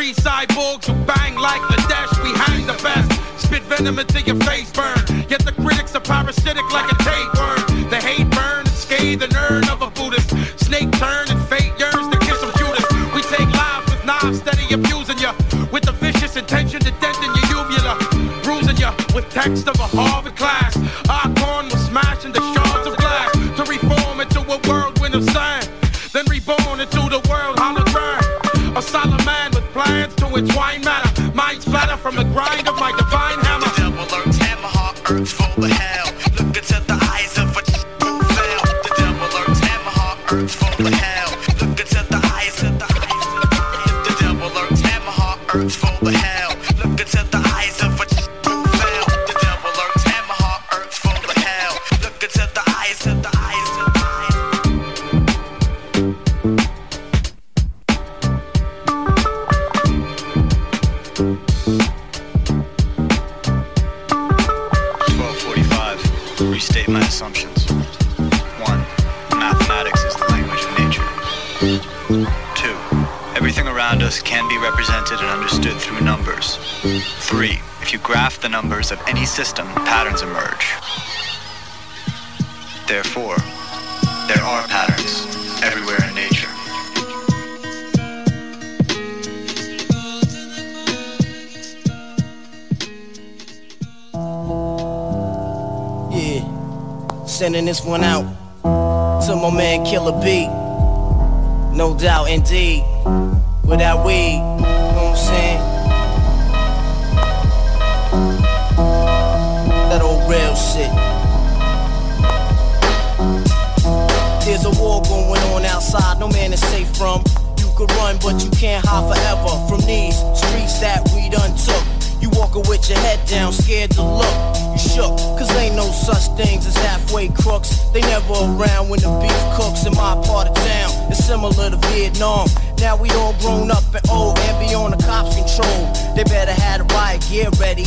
Three cyborgs who bang like the dash. We hang the best. Spit venom into your face, burn. Yet the critics are parasitic like a tapeworm. The hate burn and scathe the nerve of a Buddhist. Snake turn and fate yearns to kiss some Judas. We take lives with knives, steady abusing you. With the vicious intention to dent in your uvula. Bruising you with text of a Harvard class. Our plans to entwine matter. Mind splatter from the grind of my system, patterns emerge. Therefore, there are patterns everywhere in nature. Yeah, sending this one out to my man Killer B. No doubt indeed, without weed. No man is safe from. You could run, but you can't hide forever from these streets that we done took. You walking with your head down, scared to look. You shook, cause ain't no such things as halfway crooks. They never around when the beef cooks in my part of town. It's similar to Vietnam. Now we all grown up and old and be on the cops control. They better have the riot gear ready.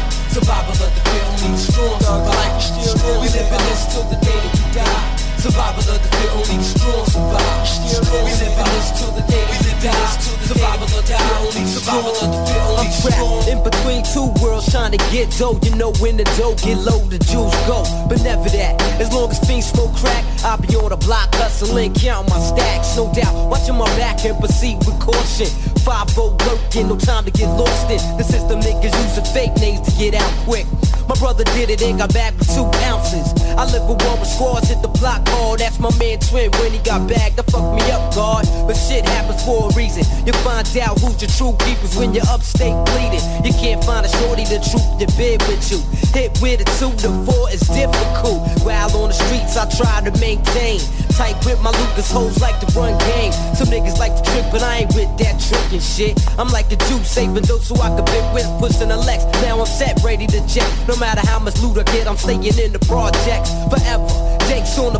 Survival of the fit, only the strong. We live in this till the day that we die. Survival of the fit, only the strong survive. We live in this till the day we die. Survival of the fit, only survival of the fit, only I'm trapped in between two worlds trying to get dough. You know when the dough get low, the juice go. But never that. As long as fiends smoke crack, I'll be on the block hustling, counting my stacks. No doubt, watching my back and proceed with caution. 5 working, no time to get lost in. The system niggas using fake names to get out quick. My brother did it and got back with two ounces. I live with one with squads, hit the block hard. That's my man Twin when he got back, That fucked me up, God. But shit happens for a reason. You find out who's your true keepers when you're upstate bleeding. You can't find a shorty to troop the bed with you. Hit with a two to four is difficult. While on the streets, I try to maintain. Tight grip, my Lucas hoes like to run game. Some niggas like to trick, but I ain't with that tricking shit. I'm like a Jew, saving those who I could bit with, pushing a Lex. Now I'm set, ready to jet. No matter how much loot I get, I'm staying in the projects forever. Jakes on the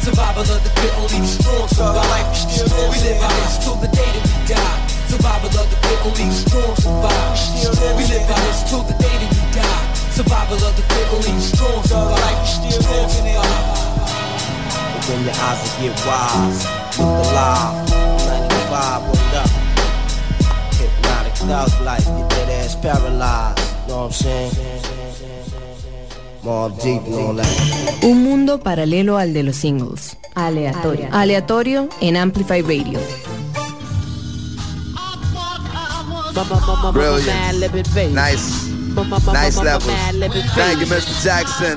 Survival of the fit, only the strong survive. We live in this till the day that we die. Survival of the fit, only the strong survive. We live in this till the day that we die. Survival of the fit, only the strong survive. Strong survive. Open your eyes and get wise. Look alive. 95, word up. Hypnotic thug life. Get that ass paralyzed. Know what I'm saying? Un mundo paralelo al de los singles. Aleatorio. Aleatorio en Amplify Radio. Brilliant. Nice. Nice levels. Thank you, Mr. Jackson.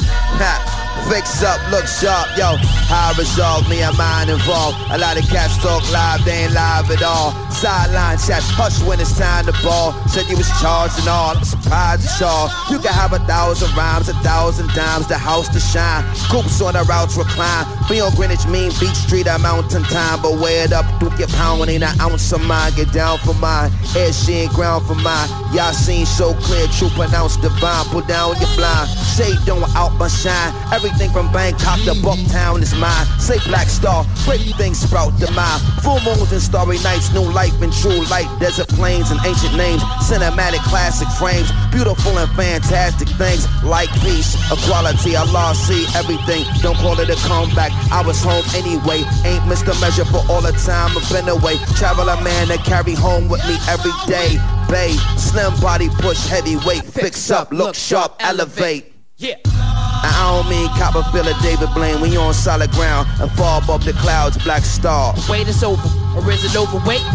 Fix up, look sharp, yo. How I resolve me and mine involved. A lot of cats talk live, they ain't live at all. Sideline chats, hush when it's time to ball. Said you was charged and all, I'm surprised it's all. You can have a thousand rhymes, a thousand dimes, the house to shine. Coops on the routes recline. Be on Greenwich, mean Beach Street, a mountain time. But wear it up, do get pound, ain't an ounce of mine. Get down for mine, head she ain't ground for mine. Y'all seen so clear, true pronounced divine. Put down your blind, shade don't out but shine. Everything from Bangkok to Bucktown is mine. Say Black Star, great things sprout the mind. Full moons and starry nights, new life and true light. Desert plains and ancient names, cinematic classic frames. Beautiful and fantastic things like peace, equality. Allah see everything. Don't call it a comeback. I was home anyway. Ain't missed a measure for all the time I've been away. Travel a man to carry home with me every day. Bay, slim body, push heavyweight. Fix up, look sharp, elevate. Yeah. I don't mean Copperfield or David Blaine when you on solid ground and far above the clouds, black star. Wait is over, or is it overweight?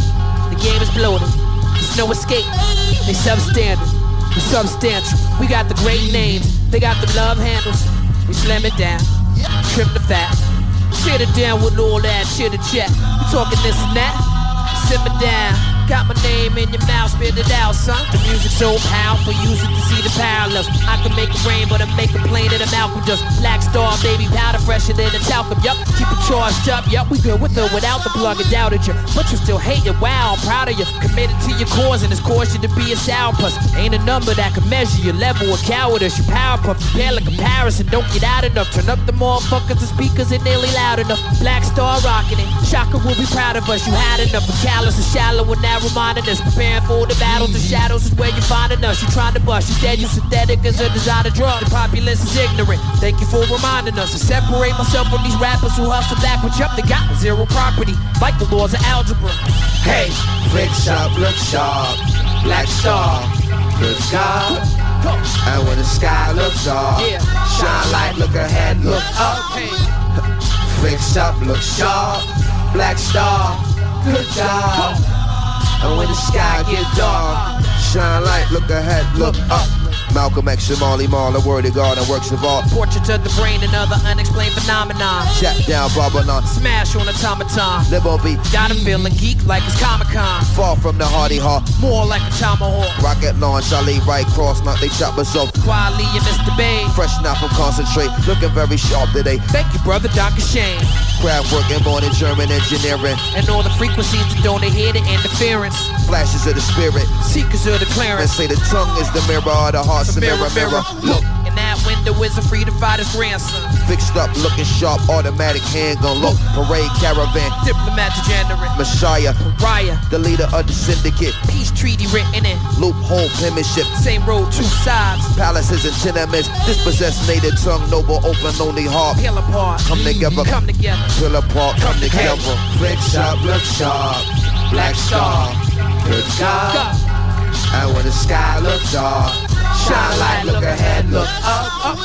The game is bloated. There's no escape. They substandard. We substantial. We got the great names. They got the love handles. We slam it down. Trim the fat. Sit it down with all that chitter chat. We talking this and that. Simmer down. Got my name in your mouth, spit it out, son. The music's so powerful, use it to see the parallels. I can make it rain, but I make it plain that I'm Malcolm just Black star, baby, powder fresher than a talcum. Yup, keep it charged up. Yup, we good with or without the plug. I doubted you, but you still hate it. Wow, I'm proud of you. Committed to your cause, and it's caused you to be a sourpuss. Ain't a number that can measure your level of cowardice. You power puff, you pale a comparison. Don't get out enough. Turn up the motherfuckers, the speakers ain't nearly loud enough. Black star rocking it. Shaka will be proud of us. You had enough of callous and shallow and reminding us. Preparing for the battles, the shadows is where you finding us. You trying to bust, you dead, you synthetic as a designer drug. The populace is ignorant. Thank you for reminding us to separate myself from these rappers who hustle backwards. Yup, they got zero property, like the laws of algebra. Hey, flick sharp, look sharp, black star, good God. And when the sky looks Yeah. shine light, look ahead, look up. Flick sharp, look sharp, black star, good job. And when the sky get dark, shine light, look ahead, look up. Malcolm X, Shamali Marlon, word of God, and works of art. Portrait of the brain another unexplained phenomenon. Shut down, Babylon. Smash on automaton. Live on beat. Got him feeling geek like it's Comic Con. Far from the hardy heart. More like a tomahawk. Rocket launch, I leave right cross, not they chop us off. Quietly and Mr. Bay. Fresh now from concentrate, looking very sharp today. Thank you, brother Dr. Shane. Craft working, born in German engineering. And all the frequencies that don't hear the interference. Flashes of the spirit. Seekers of the And clearance. say the tongue is the mirror of the a mirror, mirror. Look, In that window is a freedom fighter's grandson. fixed up, looking sharp, automatic handgun. Look, parade caravan. Diplomat degenerate. Messiah, Raya. the leader of the syndicate. Peace treaty written in. Loophole penmanship. Same road, two sides. Palaces and tenements. Dispossessed native tongue, noble, open, lonely heart. Peel apart. Come together. Come together. Pull apart, come together. Flick sharp, look sharp. Black star, good God. And when the sky looks dark, shine light, look ahead, look up.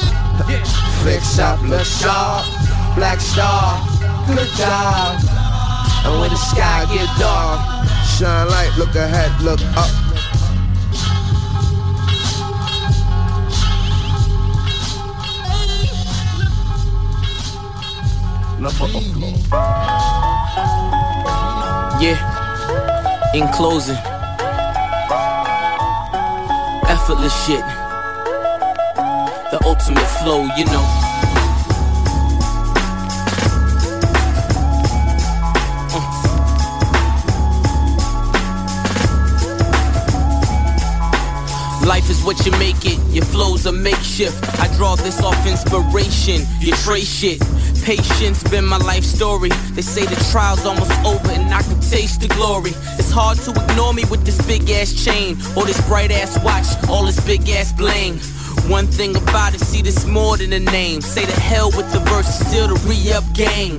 Flick sharp, look sharp. Black star, good job. And when the sky get dark, shine light, look ahead, look up. Yeah. In closing, effortless shit. The ultimate flow, you know. Uh. Life is what you make it, your flow's a makeshift. I draw this off inspiration, you trace shit. Patience been my life story. They say the trial's almost over and I can taste the glory. Hard to ignore me with this big ass chain, or this bright ass watch, all this big ass bling. One thing about it, see this more than a name. Say the hell with the verse, still the re-up game.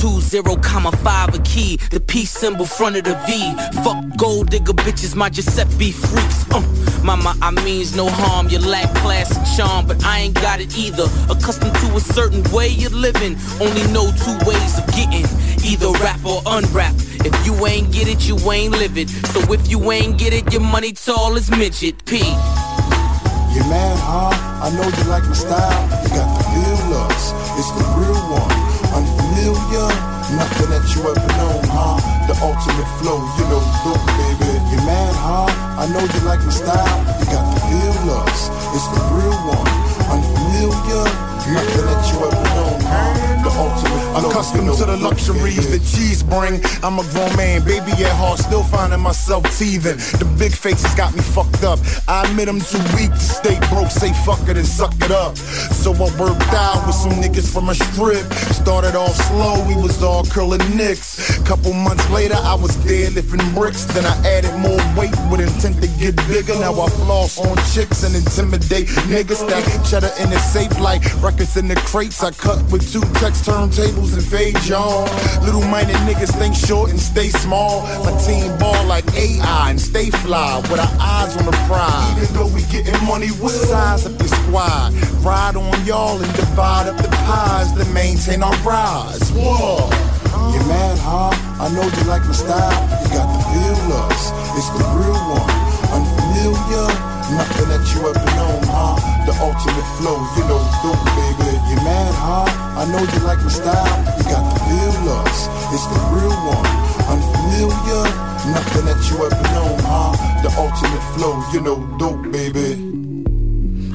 Two zero comma five a key, the peace symbol front of the V. Fuck gold digger bitches, my Giuseppe freaks. Uh, mama, I means no harm. You lack class and charm, but I ain't got it either. Accustomed to a certain way of living, only know two ways of getting. Either rap or unwrap. If you ain't get it, you ain't live it. So if you ain't get it, your money tall as midget. P. You mad, huh? I know you like my style. You got the real us. It's the real one. Unfamiliar, nothing that you ever known, huh? The ultimate flow, you know, look, baby. You mad, huh? I know you like my style. You got the feel us. It's the real one. Unfamiliar, nothing that you ever known, huh? Ultimate. Accustomed to the luxuries that cheese bring. I'm a grown man, baby at heart, still finding myself teething. The big faces got me fucked up. I admit I'm too weak to stay broke, say fuck it and suck it up. So I worked out with some niggas from a strip. Started off slow, we was all curling nicks. Couple months later, I was dead lifting bricks. Then I added more weight with intent to get bigger. Now I floss on chicks and intimidate niggas. Stack cheddar in the safe like records in the crates. I cut with two text turntables and fade y'all. Little minded niggas think short and stay small. My team ball like AI and stay fly with our eyes on the prize. Even though we getting money, what size up your squad? Ride on y'all and divide up the pies to maintain our rise. Whoa. You mad, huh? I know you like my style. You got the feel us. It's the real one. Unfamiliar, Nothing that you ever known, huh? The ultimate flow, you know, dope, baby. You mad, huh? I know you like my style. You got the feel us. It's the real one. Unfamiliar. Nothing that you ever known, huh? The ultimate flow, you know, dope, baby.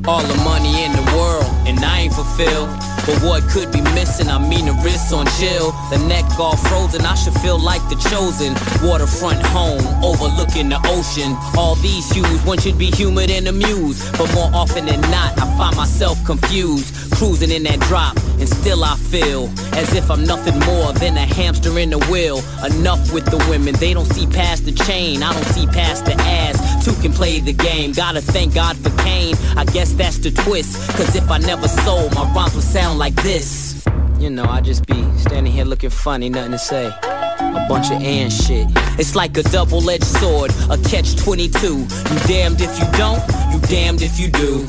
All the money in the world, and I ain't fulfilled. But what could be missing? I mean the wrists on chill, the neck all frozen. I should feel like the chosen. Waterfront home, overlooking the ocean. All these hues, one should be humored and amused. But more often than not, I find myself confused. Cruising in that drop, and still I feel as if I'm nothing more than a hamster in the wheel. Enough with the women, they don't see past the chain. I don't see past the ass. Two can play the game. Gotta thank God for Kane. I guess that's the twist. Cause if I never sold, my rhymes would sound like this. You know, I just be standing here looking funny, nothing to say. A bunch of and shit. It's like a double-edged sword, a catch 22. You damned if you don't, you damned if you do.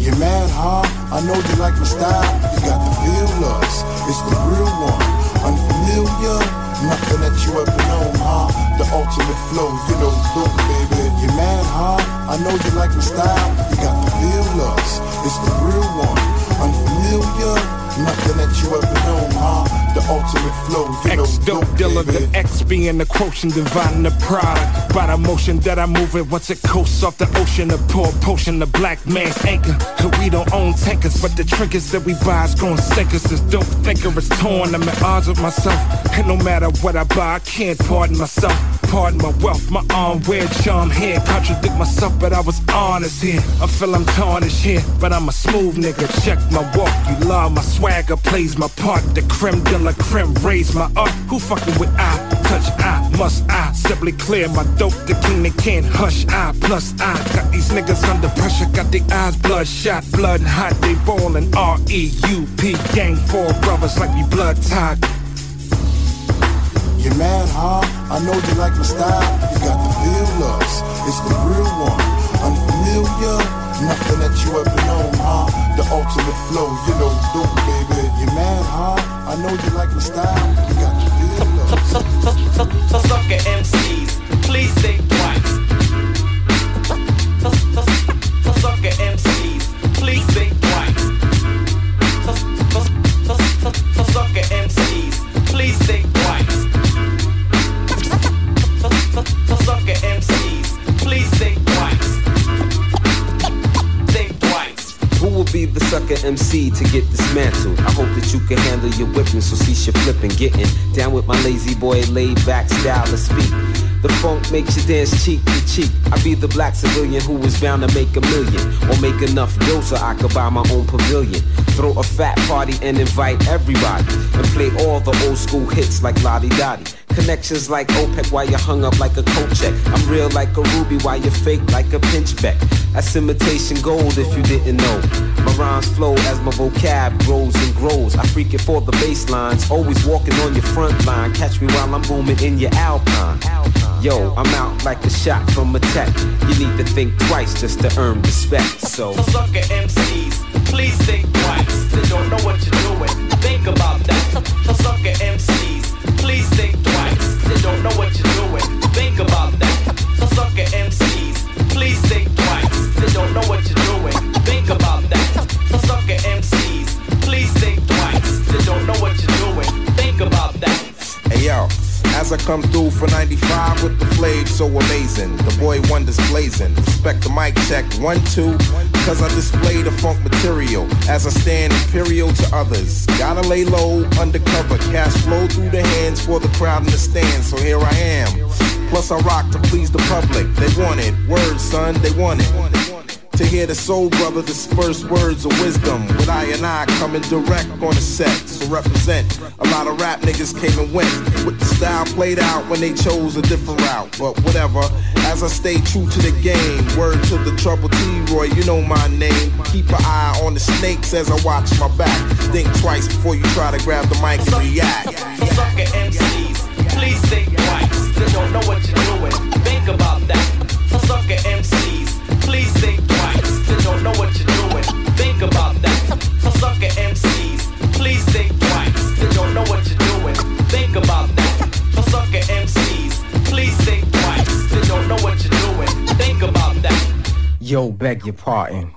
You mad, huh? I know you like my style. You got the feel us. It's the real one. Unfamiliar. Nothing that you ever known, huh? The ultimate flow, you know, dope, baby. You mad, huh? I know you like my style. You got the feel us. It's the real one. Unfamiliar. Nothing that you ever known, huh? The ultimate flow, you know, X dope dealer, the X being the quotient, divine the product. By the motion that I move it, once it coasts off the ocean, the poor potion, the black man's anchor. And we don't own tankers, but the trinkets that we buy is gonna sink us. This dope thinker is torn. I'm at odds with myself. And no matter what I buy, I can't pardon myself. Pardon my wealth, my arm wear charm here. Contradict myself, but I was honest here. I feel I'm tarnished here, but I'm a smooth nigga. Check my walk, you love my swagger, plays my part. The creme de la creme, raise my art. Who fucking with I? Touch I, must I? Simply clear my dope, the king they can't hush I. Plus I got these niggas under pressure, got the eyes bloodshot, blood hot, they ballin' R-E-U-P. Gang four brothers like we blood tied. You mad, huh? I know you like my style. You got the feel us. It's the real one. Unfamiliar. Nothing that you ever known, huh? The ultimate flow, you know, dope, baby. You mad, huh? I know you like my style. You got feel us. Sucker MCs, please think twice. Sucker MCs, please think sucker MC to get dismantled? I hope that you can handle your whipping, so cease your flipping. Getting down with my lazy boy, laid back style to speak. The funk makes you dance cheek to cheek. I be the black civilian who was bound to make a million or make enough dough so I could buy my own pavilion. Throw a fat party and invite everybody and play all the old school hits like La Di Da Di. Connections like OPEC while you're hung up like a coat check. I'm real like a ruby while you're fake like a pinchbeck. That's imitation gold if you didn't know. My rhymes flow as my vocab grows and grows. I freak it for the bass lines. Always walking on your front line. Catch me while I'm booming in your alpine. Yo, I'm out like a shot from a tech. You need to think twice just to earn respect. So, Sucker MCs, please think twice. They don't know what you're doing. Think about that. Sucker MCs, please think twice. They don't know what you're doing. Think about that. Sucker MCs, please think twice. They don't know what you're doing. Think about that. Sucker MCs, please think twice. They don't know what you're doing. Think about that. Hey yo, as I come through for 95 with the flav so amazing. The boy wonders blazing. Respect the mic check, one, two. Cause I display the funk material as I stand imperial to others. Gotta lay low, undercover. Cash flow through the hands for the crowd in the stand. So here I am. Plus I rock to please the public. They want it. Words, son, they want it. To hear the soul brother disperse words of wisdom With InI coming direct on the set So represent A lot of rap niggas came and went With the style played out when they chose a different route But whatever As I stay true to the game Word to the trouble T-Roy, you know my name Keep an eye on the snakes as I watch my back Think twice before you try to grab the mic and react Sucker MCs, please think twice. They don't know what you're doing. Think about that. Sucker MCs, please think don't know what you're doing. Think about that. Sucker MCs, please think twice. Don't know what you're doing. Think about that. Sucker MCs, please think twice. Don't know what you're doing. Think about that. Yo, beg your pardon.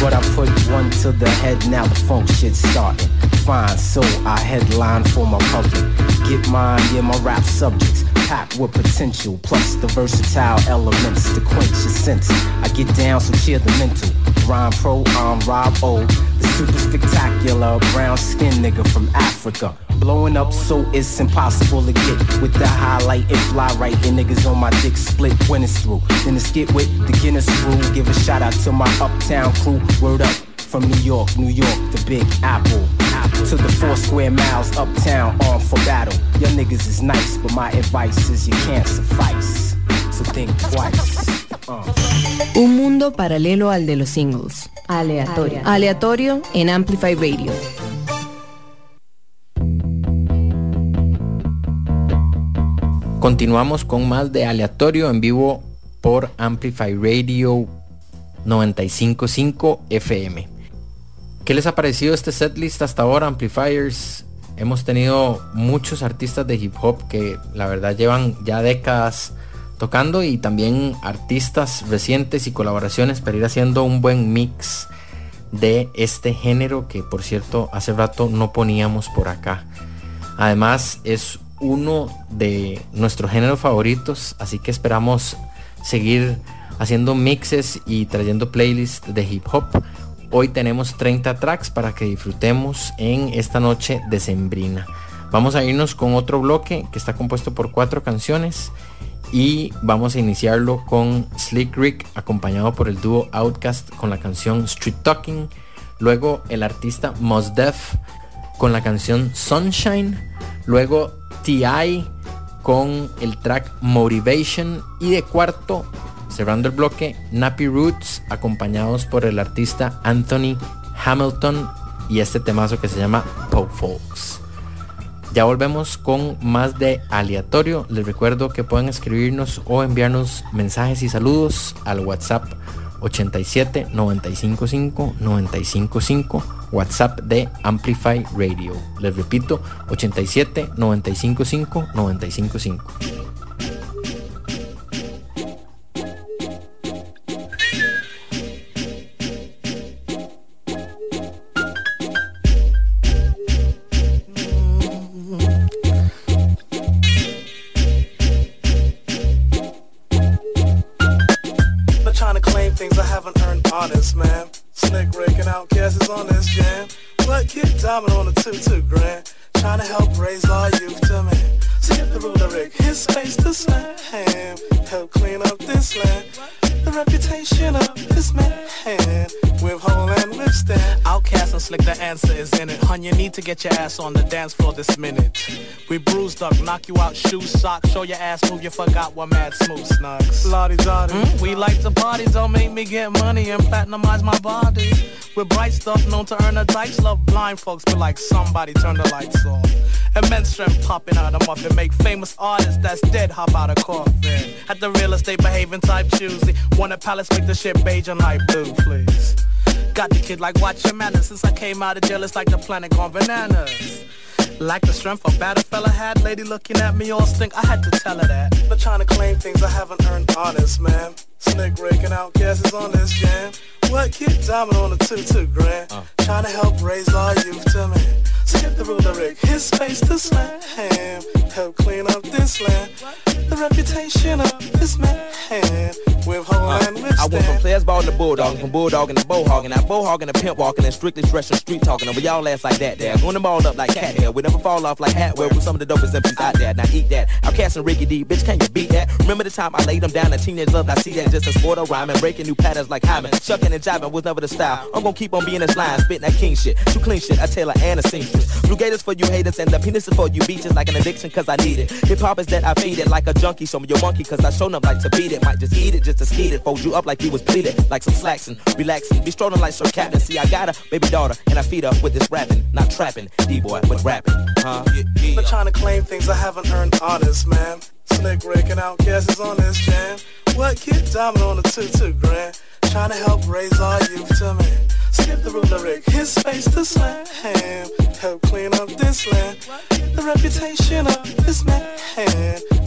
But I put one to the head, now the funk shit's starting. Fine, so I headline for my public. Get mine, yeah, my rap subjects. Packed with potential, plus the versatile elements to quench your senses. I get down, so cheer the mental. Rhyme pro, I'm Rob O. The super spectacular brown skin nigga from Africa. Blowing up so it's impossible to get with the highlight and fly right. And niggas on my dick split when it's through. Then it's get with the Guinness rule. Give a shout out to my uptown crew. Word up from New York, New York, the Big Apple. Apple. To the four square miles uptown, armed for battle. Your niggas is nice, but my advice is you can't suffice. So think twice. Uh. Un mundo paralelo al de los singles. Aleatorio. Aleatorio en Amplify Radio. Continuamos con más de aleatorio en vivo por Amplify Radio 955 FM. ¿Qué les ha parecido este setlist hasta ahora, Amplifiers? Hemos tenido muchos artistas de hip hop que la verdad llevan ya décadas tocando y también artistas recientes y colaboraciones para ir haciendo un buen mix de este género que por cierto hace rato no poníamos por acá. Además es uno de nuestros géneros favoritos, así que esperamos seguir haciendo mixes y trayendo playlists de hip hop. Hoy tenemos 30 tracks para que disfrutemos en esta noche decembrina. Vamos a irnos con otro bloque que está compuesto por cuatro canciones y vamos a iniciarlo con Slick Rick acompañado por el dúo Outcast con la canción Street Talking. Luego el artista Mos Def con la canción Sunshine. Luego TI con el track Motivation. Y de cuarto, cerrando el bloque, Nappy Roots acompañados por el artista Anthony Hamilton y este temazo que se llama Pop Folks. Ya volvemos con más de aleatorio. Les recuerdo que pueden escribirnos o enviarnos mensajes y saludos al WhatsApp 87 955 955 WhatsApp de Amplify Radio. Les repito 87 955 955. Your ass on the dance floor this minute. We up, knock you out, shoes, socks, show your ass move, you forgot what mad smooth snugs. Lottie. Mm, we like to party, don't make me get money and platinumize my body. With bright stuff known to earn a dice, love blind folks, but like somebody turn the lights off. Immense strength popping out of muffin, make famous artists that's dead hop out of coffin. At the real estate behaving type choosy, want a palace make the shit beige and light blue, please. Got the kid like watch your manners since I came out of jail, it's like the planet gone bananas. Like the strength a bad fella had, lady looking at me all stink, I had to tell her that. But trying to claim things I haven't earned honest, man. Slick Rick and OutKast is on this jam. What kid diamond on a two two grand? Uh. Trying to help raise our youth to man. Skip the ruler Rick, his space to slam. Help clean up this land. The reputation of this man. With whole uh, and I went from players ball to bulldog, from bulldog to bowhogging, now bowhogging to pimp walking, and strictly dressing street talking. Over y'all ass like that, there. Going them all up like cat hair. We never fall off like hat wear with some of the dopest MCs out there. Now eat that. OutKast and Ricky D, bitch, can you beat that? Remember the time I laid them down, a teenage love, I see that just a sport of rhyming, breaking new patterns like Hyman. Shucking and jiving was never the style. I'm gonna keep on being this line, spitting that king shit. Too clean shit, I Taylor and a seamstress. Blue gators for you haters, and the penis is for you beaches like an addiction, cause I need it. Hip hop is that I feed it like a junkie, show me your monkey, cause I show up like to beat it. Might just eat it just to skeet it, fold you up like you was pleated, like some slacks and relaxing. Be strolling like Sir Captain. See, I got a baby daughter, and I feed her with this rapping, not trapping. D-boy with rapping, huh? Not trying to claim things I haven't earned honest, man. Slick Rick and OutKast is on this jam. What kid diamond on a two two grand? Trying to help raise our youth to man. Skip the ruler Rick, his space to slam. Help clean up this land. The reputation of this man.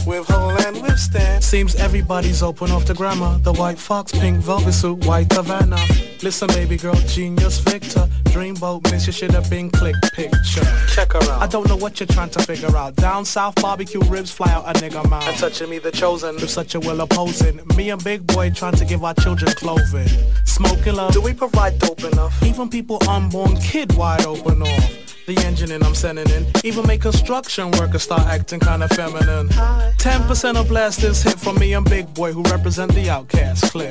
With whole and withstand. Seems everybody's open off the grammar. The white fox, pink velvet suit, white Havana. Listen, baby girl, genius Victor. Dreamboat, miss you should have been click picture. Check her out. I don't know what you're trying to figure out. Down south, barbecue ribs fly out a nigga mouth. And touching me, the chosen, with such a will opposing. Me and Big Boi trying to give our children clothing. Smoking love. Do we provide dope enough? Even people unborn kid wide open off. The engine and I'm sending in. Even make construction workers start acting kinda feminine. 10% of blast this hit from me and Big Boi who represent the OutKast clear.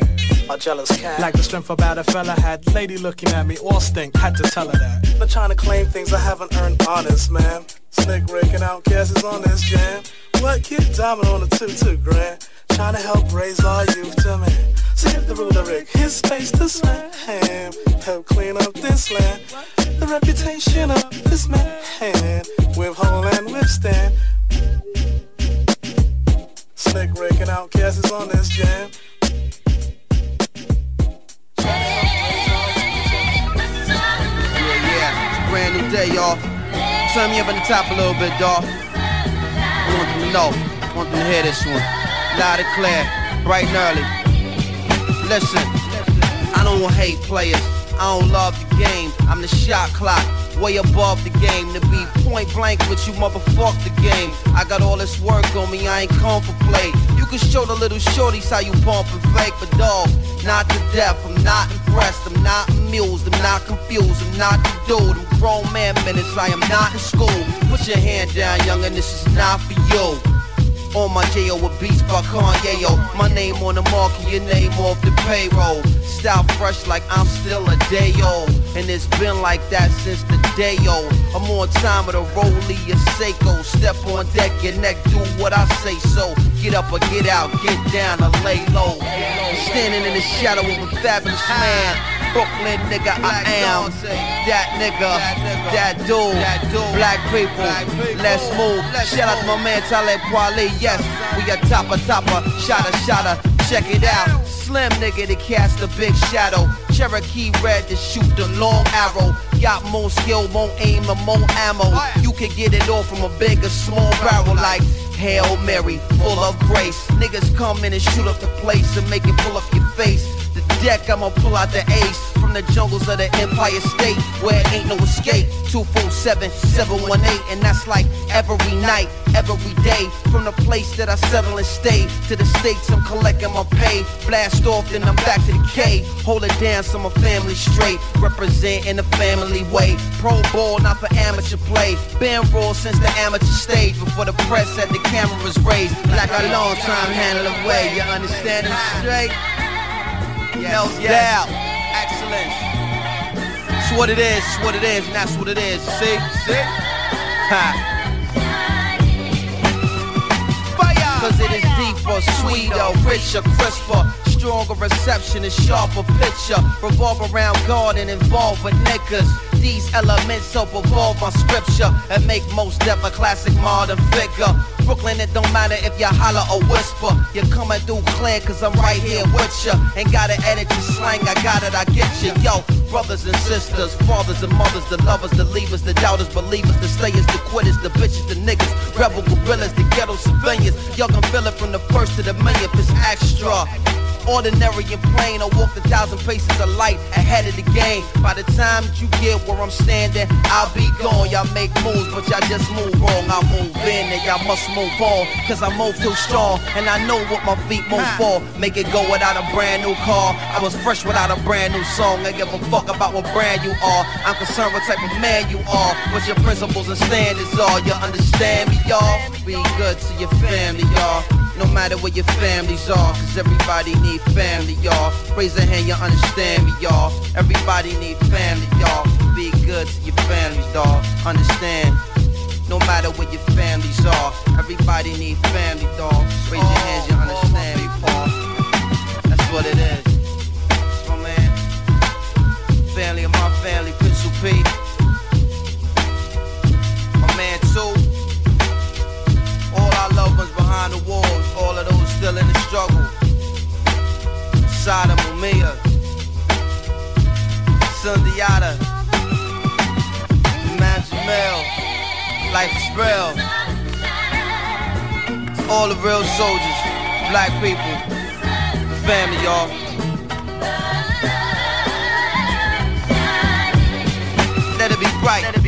A jealous cat. Like the strength about a fella had. Lady looking at me all stink. Had to tell her that. Not trying to claim things I haven't earned honest, man. Slick Rick and OutKast is on this jam. What kid diamond on the two two grand? Trying to help raise our youth to man. So give the ruler Rick his space to slam. Help clean up this land. The reputation of this man. With hole and withstand. Slick Rick and OutKast is on this jam. Yeah, yeah, brand new day, y'all. Turn me up on the top a little bit, dawg. Want them to know. Want them to hear this one. Loud and clear, bright and early. Listen, I don't hate players. I don't love the game. I'm the shot clock, way above the game. To be point blank with you, motherfuck the game. I got all this work on me, I ain't come for play. You can show the little shorties how you bump and fake, but dog, not to death. I'm not impressed, I'm not amused, I'm not confused, I'm not the dude. I'm grown man minutes, I am not in school. Put your hand down, youngin', this is not for you. On my J.O. with beats by Kanye, yo. My name on the market, your name off the payroll. Style fresh like I'm still a day old. And it's been like that since the day old. I'm on time with a rollie, a Seiko. Step on deck, your neck, do what I say so. Get up or get out, get down or lay low. Standing in the shadow of a fabulous man. Brooklyn nigga, I am that nigga, that dude, black people, let's move. Shout out to my man Talib Kweli, yes, we a topper, topper, shotter, shotter, check it out. Slim nigga to cast a big shadow, Cherokee red to shoot the long arrow. Got more skill, more aim, and more ammo. You can get it all from a big or small barrel like Hail Mary, full of grace. Niggas come in and shoot up the place and make it pull up your face. Deck, I'ma pull out the ace from the jungles of the Empire State where it ain't no escape. 247 718, and that's like every night, every day. From the place that I settle and stay to the states, I'm collecting my pay. Blast off, then I'm back to the K. Hold it down so my family straight. Represent in the family way. Pro ball, not for amateur play. Been raw since the amateur stage before the press had the cameras raised. Like a long time handle away. You understand it straight? No doubt. Excellence. It's what it is, it's what it is, and that's what it is. See? See? Ha. Cause it is deeper, sweeter, richer, crisper, stronger reception and sharper picture. Revolve around God and involve with niggas. These elements help evolve my scripture and make Mos Def a classic modern figure. Brooklyn, it don't matter if you holler or whisper. You're coming through clear cause I'm right here with ya. Ain't gotta edit your slang, I got it, I get you. Yo, brothers and sisters, fathers and mothers, the lovers, the leavers, the doubters, believers, the stayers, the quitters, the bitches, the niggas, rebel gorillas, the ghetto civilians. Y'all can feel it from the first to the millionth, it's extra. Ordinary and plain, I walk a thousand paces of light ahead of the game. By the time that you get where I'm standing, I'll be gone. Y'all make moves, but y'all just move wrong. I move in and y'all must move on. Cause I move too strong, and I know what my feet move for. Make it go without a brand new car. I was fresh without a brand new song. I give a fuck about what brand you are. I'm concerned what type of man you are. What your principles and standards are. You understand me, y'all? Be good to your family, y'all. No matter where your families are, cause everybody need family, y'all. Raise a hand, you understand me, y'all. Everybody need family, y'all. Be good to your families, dawg. Understand. No matter where your families are, everybody need family, dawg. Raise your hands, you understand me, Paul. That's what it is. My man. Family of my family, Pencil P. Sada Mumia, Sundiata, Man Jamel, Life is real. All the real soldiers, black people, family, y'all. Let it be bright.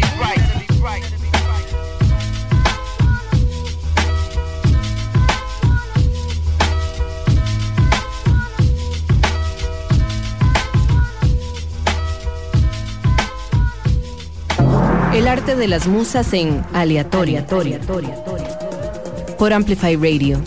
Arte de las musas en aleatoria. Por Amplify Radio.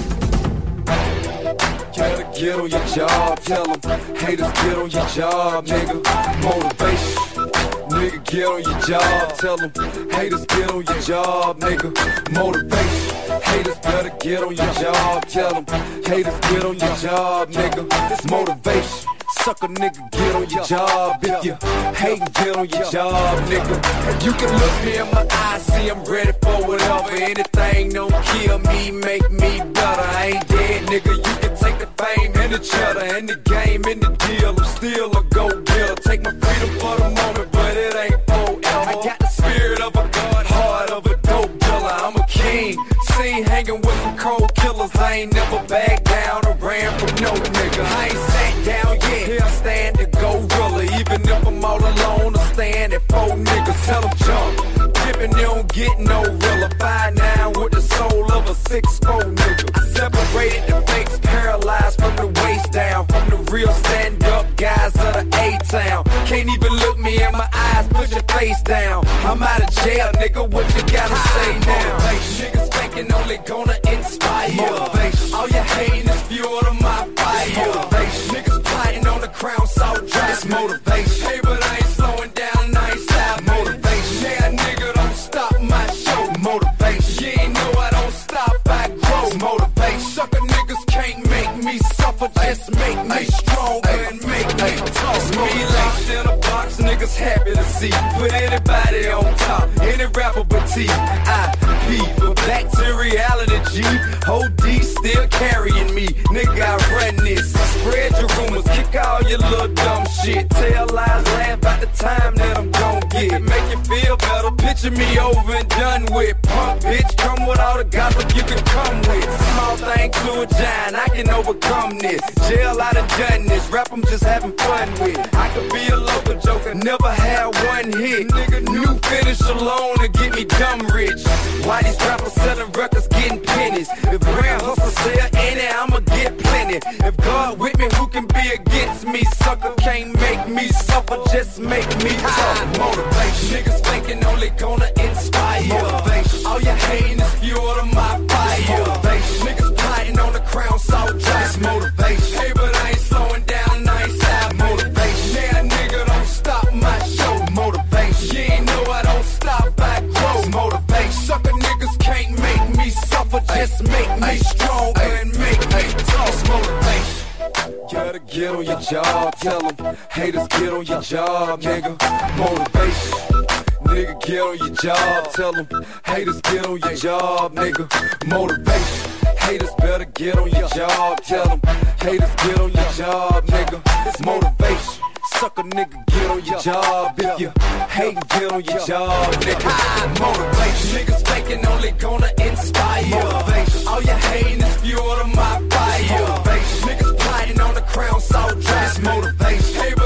Tell them haters get on your job, nigga. Motivation. Nigga, get on your job, tell them haters get on your job, nigga. Motivation. Haters better get on your job, tell them haters get on your job, nigga. This motivation. Suck a nigga, get on your job. If you hate, get on your job, nigga. You can look me in my eyes, see I'm ready for whatever. Anything don't kill me, make me better. I ain't dead, nigga. You can take the fame and the cheddar and the game and the deal. I'm still a go getter. Take my freedom for the moment, but it ain't forever. I got the spirit of a god, heart of a dope dealer. I'm a king, seen hanging with some cold killers. I ain't never back down or ran from no nigga. I ain't sat down yet. Here I stand to go realer. Even if I'm all alone, I stand at four niggas. Tell them jump. Dipping, they don't get no realer. Five nine with the soul of a six four nigga. I separated the fakes, paralyzed from the waist down. From the real stand up guys of the A town. Can't even look me in my eyes, put your face down. I'm out of jail, nigga. What you gotta say now? Niggas faking only gonna inspire. Motivation. All you hating is fuel to Motivation. Niggas plotting on the crown, so dry. It's motivation. Hey, but I ain't slowing down, I ain't stop. Motivation. Yeah, nigga, don't stop my show. Motivation. You ain't know I don't stop, I grow. It's motivation. Sucker niggas can't make me suffer, just make me stronger and make me tough. Me locked in a box, niggas happy to see. Put anybody on top, any rapper but T. I people back to reality, still carrying me, nigga. I run this. Spread your rumors, kick all your little dumb shit. Tell lies, laugh about the time that I'm gon' get. Make you feel better, picture me over and done with. Punk bitch, come with all the gossip you can come with. Small thing to a giant, I can overcome this. Jail, I done done this. Rap, I'm just having fun with. I could be a local joker, never had one hit. Nigga, new finish alone to get me dumb rich. Why these rappers selling records getting pennies? If Grand Hustle sell If God with me, who can be against me? Sucker can't make me suffer, just make me tough. Motivation. Niggas thinking only gonna inspire. Motivation. All your hating is fuel to my fire. Motivation. Niggas plotting on the crown, so just motivation. Hey, but I ain't slowing down, I ain't stop. Motivation. Yeah, nigga, don't stop my show. Motivation. You ain't know I don't stop, I grow. Motivation. Sucker niggas can't make me suffer, just make me stronger and make tough. Motivation. Gotta get on your job, tell them haters get on your job, nigga. Motivation. Nigga, get on your job, tell them haters get on your job, nigga. Motivation. Haters better get on your job, tell them haters get on your job, nigga. It's motivation. Sucker nigga, get on your job. If you hate, get on your job, nigga. Motivation. Niggas faking only gonna inspire. Motivation. All you hating is fuel to my fire. Motivation. Niggas plotting on the crown, so dry. It's motivation.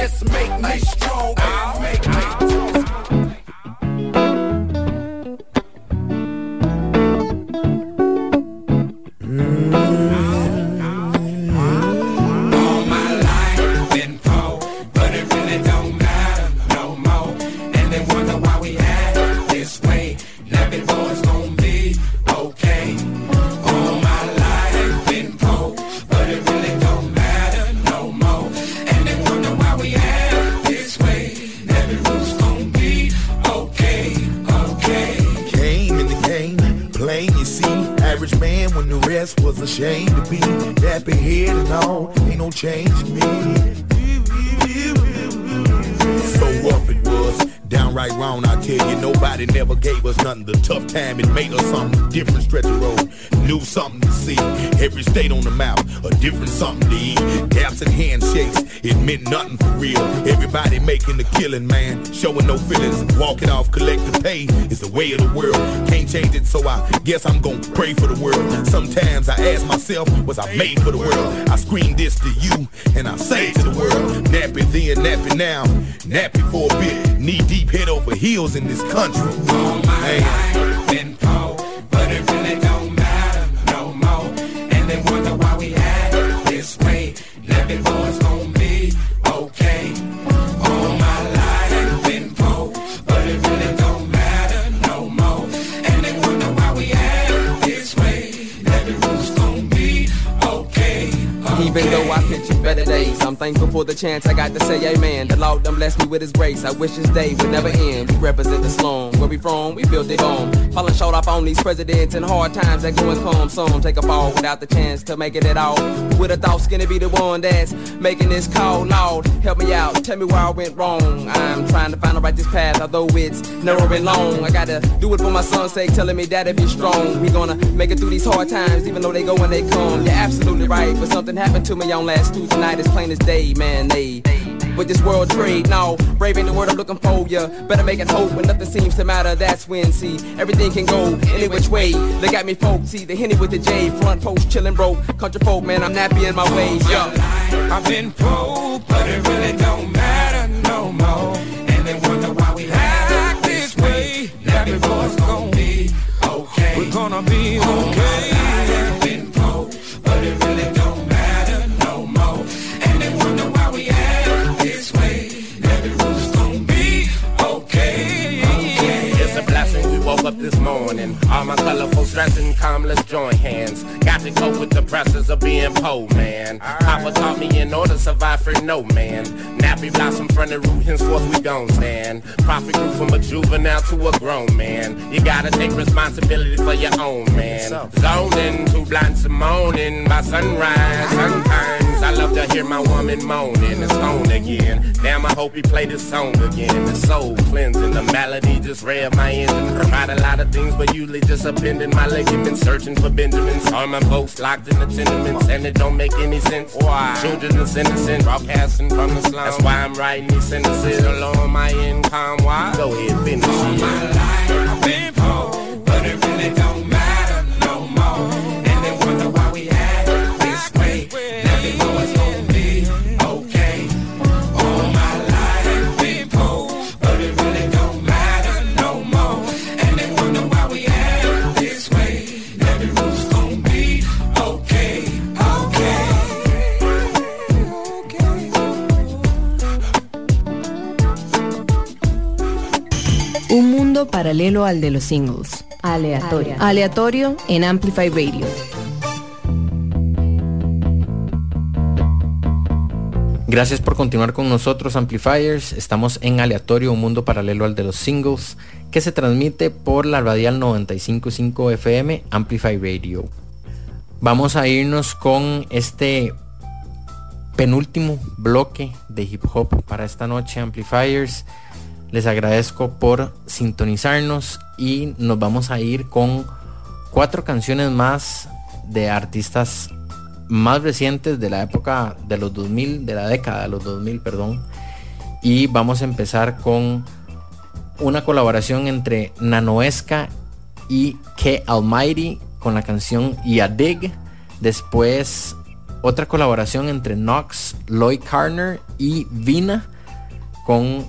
Just make me stronger Average man when the rest was ashamed to be. Dapper head and all, ain't no change me. So rough it was, down downright wrong. I tell you, nobody never gave us nothing. The tough time, it made us something different. Stretch the road, new something to see. Every state on the map, a different something to eat. Gaps and handshakes, it meant nothing for real. Everybody making the killing, man. Showing no feelings, walking off, collect the pay is the way of the world. Can't change it, so I guess I'm gonna pray for the world. Sometimes I ask myself, was I made for the world? I scream this to you, and I say to the world, nappy then, nappy now, nappy for a bit. Knee deep, head over heels in this country. All my life been poor, but it really don't we act this way. Let it go, it's gonna be okay. All my life had been poor, but it really don't matter no more. And they wonder why we act this way. Let it go, it's gonna be okay. Even though I picture better days, I'm thankful for the chance I got to say amen. The Lord done blessed me with his grace. I wish this day would never end. We represent the slum. Where we from, we built it home. Falling short off on these presidents and hard times that go and come. Some take a fall without the chance to make it at all. With a thought skinny be the one that's making this call. Lord, help me out. Tell me where I went wrong. I'm trying to find the righteous path, although it's narrow and long. I gotta do it for my son's sake, telling me that be strong. We gonna make it through these hard times, even though they go and they come. You're absolutely right, but something happened to me on last Tuesday night. It's plain as day, man. They with this world trade now, brave ain't the word I'm looking for. Ya better make it hope when nothing seems to matter. That's when see everything can go any which way. Look at me folks, see the henny with the J, front post chillin' bro. Country folk, man, I'm nappy in my ways. Yeah. I've been broke, but it really don't matter no more. And they wonder why we act this way. Let me know it's gonna be okay. We're gonna be okay. Up this morning. All my colorful stressing, calm, let's join hands. Got to cope with the pressures of being poor, man. Papa taught me in order to survive for no man. Nappy blossom from the root, henceforth we gon' stand. Profit grew from a juvenile to a grown man. You gotta take responsibility for your own, man. Zoning, too blind to moaning by sunrise. Sometimes I love to hear my woman moaning. It's on again. Damn, I hope he play this song again. The soul cleansing, the melody just rev my engine. Lot of things, but usually just appending my ligaments. Searching for Benjamins. All my folks locked in the tenements, and it don't make any sense. Why? Children is innocent, broadcasting from the slum. That's why I'm writing these sentences along my income. Why? Go ahead, finish it. I've been mundo paralelo al de los singles. Aleatorio. Aleatorio en Amplify Radio. Gracias por continuar con nosotros, Amplifiers. Estamos en Aleatorio, un mundo paralelo al de los singles, que se transmite por la radial 955 FM Amplify Radio. Vamos a irnos con este penúltimo bloque de hip hop para esta noche, Amplifiers. Les agradezco por sintonizarnos y nos vamos a ir con cuatro canciones más de artistas más recientes de la época de los 2000, de la década de los 2000, perdón. Y vamos a empezar con una colaboración entre Nanoesca y K Almighty con la canción Yadig. Después otra colaboración entre Nox, Lloyd Carner y Vina con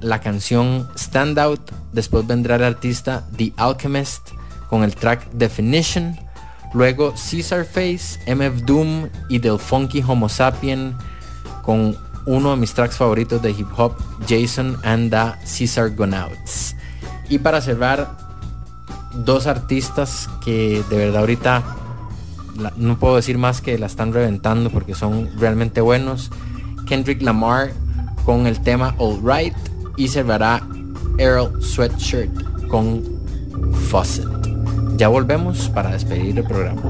la canción Standout. Después vendrá el artista The Alchemist con el track Definition. Luego Caesar Face, MF Doom y Del Funky Homo Sapien con uno de mis tracks favoritos de hip hop, Jason and the Caesar Gonauts. Y para cerrar, dos artistas que de verdad ahorita no puedo decir más que la están reventando porque son realmente buenos. Kendrick Lamar con el tema All Right y cerrará Earl Sweatshirt con Faucet. Ya volvemos para despedir el programa.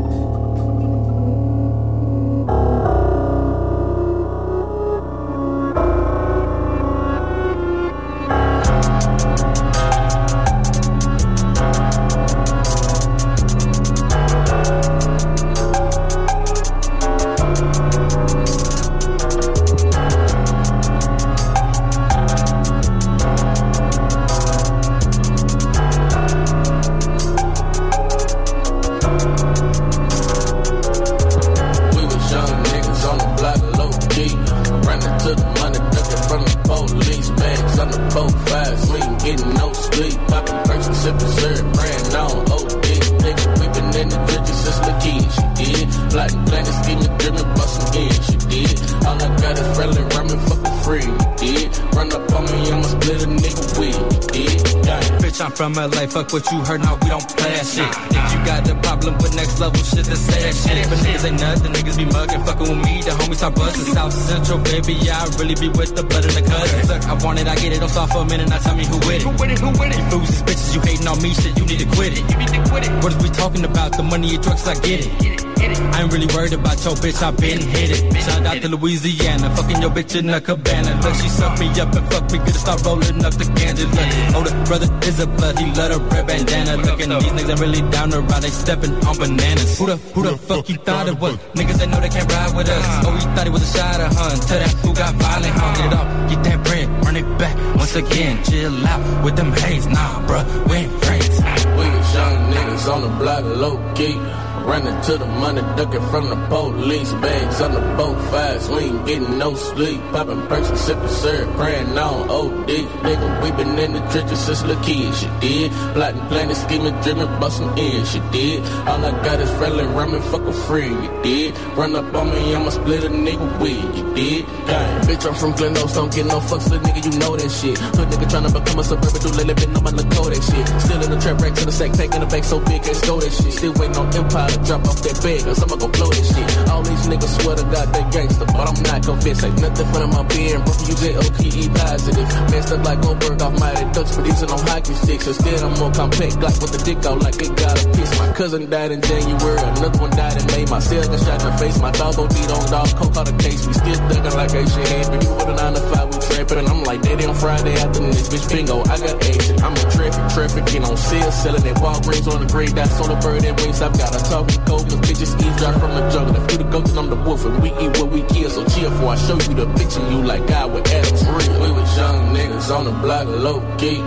From LA, fuck what you heard, no, we don't play that shit. If you got the problem with next level shit, then say that shit. But niggas ain't nothing, niggas be mugging, fucking with me, the homies talk bustin'. South Central, baby, yeah, I really be with the blood and the cousins. Look, I want it, I get it, don't stop for a minute, now tell me who with it. Who with it, who with it? You fools, these bitches, you hating on me, shit, you need to quit it. You need to quit it. What is we talking about? The money and drugs, I get it. I ain't really worried about your bitch, I been hit it. Shout out to Louisiana, fucking your bitch in a cabana. Look, she suck me up and fuck me good to start rolling up the ganja. Look, older brother is a blood, he love red bandana. Looking these niggas ain't really down to ride, they stepping on bananas. Who the, who the fuck you thought it was? Niggas they know they can't ride with us. Oh, he thought he was a shot of hun. Tell that who got violent, huh? Get it up, get that bread, run it back. Once again, chill out with them haze. Nah, bruh, we ain't friends. We young niggas on the block, low key. Running to the money, ducking from the police. Bags on the boat fast, we ain't getting no sleep. Popping perks and sipping syrup, praying on OD. Nigga, we been in the trenches since the kids, you did. Plotting, planning, scheming, dreaming, busting in, you did. All I got is friendly ramen, fuck a friend, you did. Run up on me, I'ma split a nigga with, you did. Gang. Bitch, I'm from Glen Oaks, don't get no fucks, little nigga, you know that shit. Hood nigga tryna become a suburban dude, lately been on my little Kodak shit. Still in the trap rack to the sack, taking the bank so big, can't go that shit. Still waiting on Empire drop off that bag, or I'ma go blow that shit. All these niggas swear to God they gangster, but I'm not convinced. Ain't nothing fun in my being, bro. You J-O-P-E positive. Messed up like Goldberg off Mighty Ducks, producing no hockey sticks. Instead, I'm more compact, Glock with the dick out like it got a piece. My cousin died in January, another one died in May. My cell got shot in the face, my dog OD'd on dog, coke caught a case. We still thugging like Asian but you with a 9 to 5, we trapping. And I'm like, daddy on Friday afternoon, this bitch bingo, I got action. I'm in traffic, trafficking on sale, selling at Walgreens on the grade, that's on the bird and wings. I've got a cause bitches eavesdrop from. If you the goat, then I'm the wolf, and we eat what we kill. So chill I show you the picture, you like God with Adam's real. We was young niggas on the block, low key.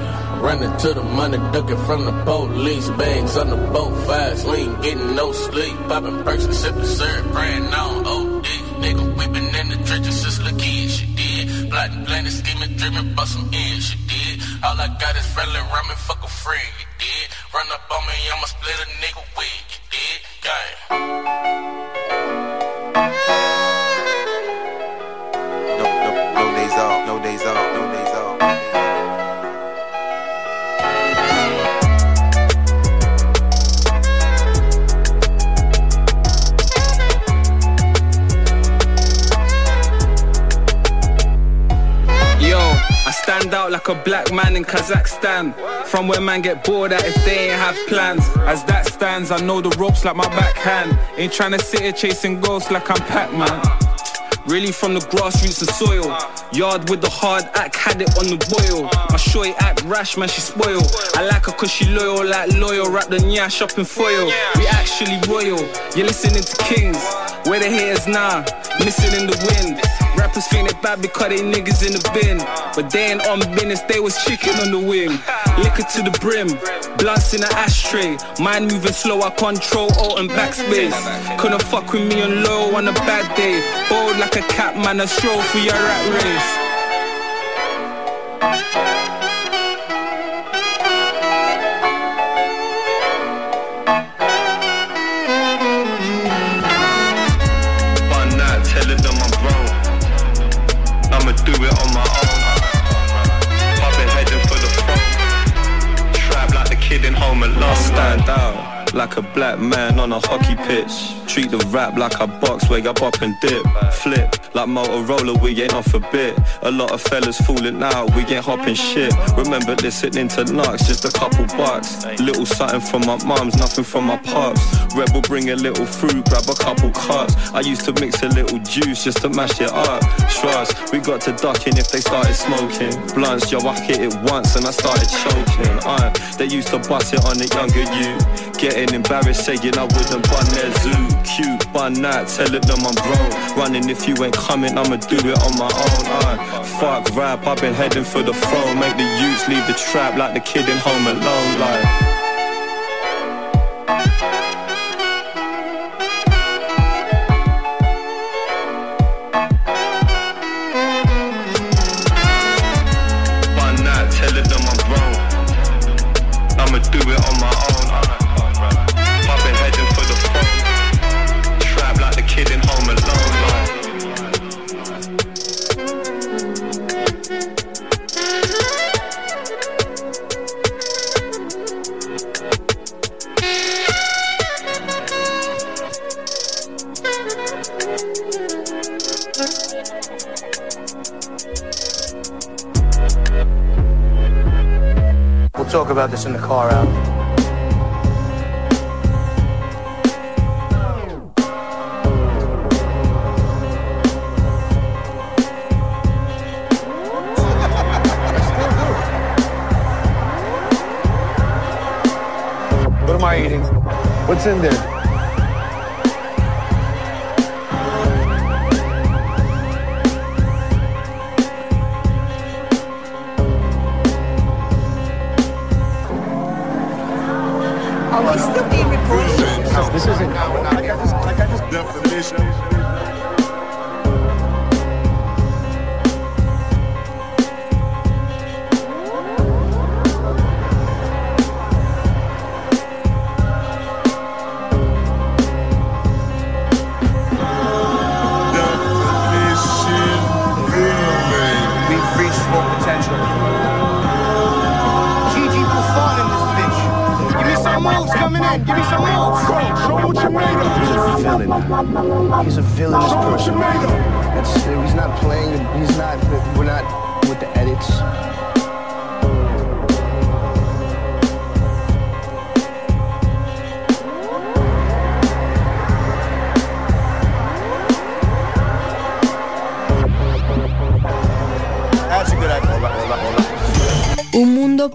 Running to the money, ducking from the police. Bags on the boat fast, we ain't getting no sleep. Popping perks and sipping syrup, praying on OD. Nigga, we been in the trenches since little planning, scheming, dreaming, bustin' in, she did. All I got is friendly ramen, fuck a friend, you did. Run up on me, I'ma split a nigga wig, you did. Gang. No, no, no days off, no days off, no days off. Stand out like a black man in Kazakhstan. From where man get bored at if they ain't have plans. As that stands, I know the ropes like my backhand. Ain't tryna sit here chasing ghosts like I'm Pac-Man. Really from the grassroots and soil. Yard with the hard act, had it on the boil. My shorty act rash, man, she spoil. I like her cause she loyal, like loyal. Wrap the nyash up in foil. We actually royal. You're listening to kings. Where the haters now? Missing in the wind. Rappers think they bad because they niggas in the bin. But they ain't on business, they was chicken on the wing. Liquor to the brim, blunts in an ashtray. Mind moving slow, I control alt and backspace. Couldn't fuck with me on low on a bad day. Bold like a cat, man, a stroll for your rat race. Like a black man on a hockey pitch. Treat the rap like a box where you up and dip. Flip like Motorola, we ain't off a bit. A lot of fellas fooling out, we ain't hopping shit. Remember listening to Knox, just a couple bucks. Little something from my mums, nothing from my pops. Rebel bring a little fruit, grab a couple cups. I used to mix a little juice just to mash it up. Trust, we got to ducking if they started smoking. Blunts, yo, I hit it once and I started choking. Uh, they used to bust it on the younger you. Getting embarrassed saying I wouldn't bun their zoo. Cute, bun that, telling them I'm grown. Running if you ain't coming, I'ma do it on my own. Uh, fuck rap, I've been heading for the throne. Make the youths leave the trap like the kid in Home Alone. Like.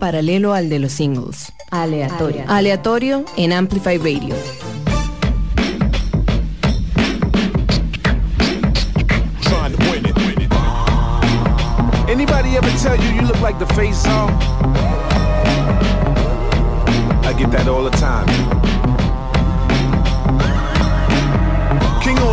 Paralelo al de los singles. Aleatorio. Aleatorio en Amplify Radio. Anybody ever tell you you look like the face song?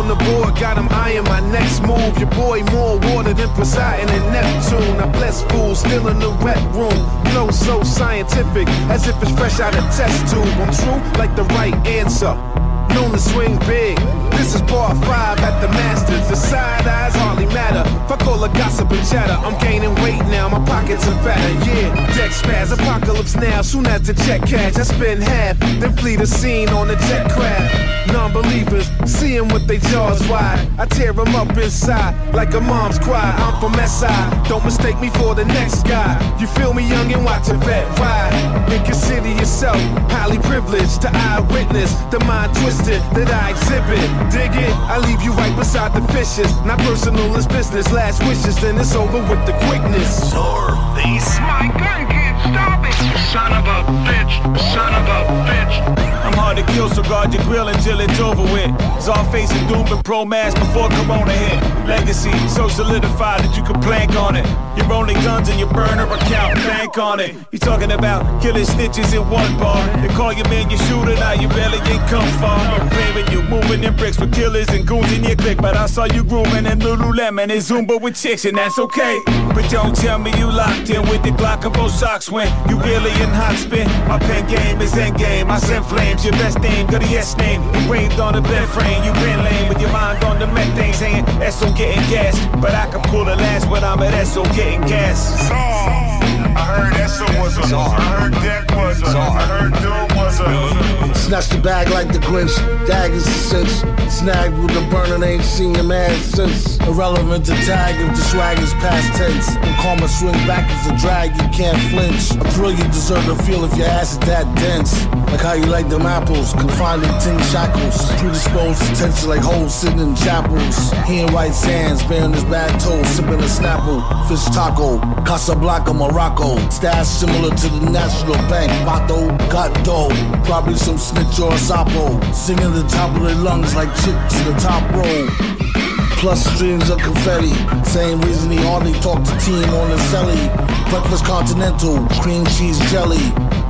On the board, got him eyeing my next move. Your boy more water than Poseidon and Neptune. I bless fools still in the rec room. Flow so scientific, as if it's fresh out of test tube. I'm true like the right answer. Known to swing big. This is part five at the Masters. The side eyes hardly matter. Fuck all the gossip and chatter. I'm gaining weight now, my pockets are fatter. Yeah, deck spaz, apocalypse now. Soon as the check cash, I spend half, then flee the scene on the jet craft. Non-believers, seeing with they jaws wide. I tear them up inside like a mom's cry. I'm from SI, don't mistake me for the next guy. You feel me, young and watch a vet ride. And consider yourself highly privileged to eyewitness the mind twisted that I exhibit. Dig it, I leave you right beside the fishes. Not personal, it's business. Last wishes, then it's over with the quickness. Northeast. My gun can't stop it. Son of a bitch. Son of a bitch. I'm hard to kill, so guard your grill until it's over with. Czar facing doom and pro mass before Corona hit. Legacy so solidified that you can plank on it. Your only guns in your burner account, bank on it. You talking about killing stitches in one bar. They call your man your shooter, now you barely ain't come far. I'm claiming you moving in bricks with killers and goons in your clique. But I saw you grooming in Lululemon and Zumba with chicks, and that's okay. But don't tell me you locked in with the Glock and both socks when you really in hot spin. My pen game is end game. I send flames, your best name, got a yes name. Engraved on the bed frame, you been lame with your mind on the methane saying SO getting gas. But I can pull the last when I'm at SO getting gas. I heard Essa was a. I heard Deck was a. I heard Doom was a. Snatch the bag like the Grinch, daggers and cinch. Snagged with the burner, ain't seen your man since. Irrelevant to tag if the swag is past tense. When karma swing back as a drag, you can't flinch. A thrill you deserve to feel if your ass is that dense. Like how you like them apples, confined in tin shackles. Predisposed to tension like holes sitting in chapels. He in white sands, bearing his bad toes, sipping a snapple. Fish taco, Casablanca, Morocco. Stash similar to the National Bank. Vato, got dough. Probably some snitch or a sapo. Singing the top of their lungs like chicks in the top row. Plus streams of confetti. Same reason he hardly talked to team on the celly. Breakfast continental, cream cheese jelly.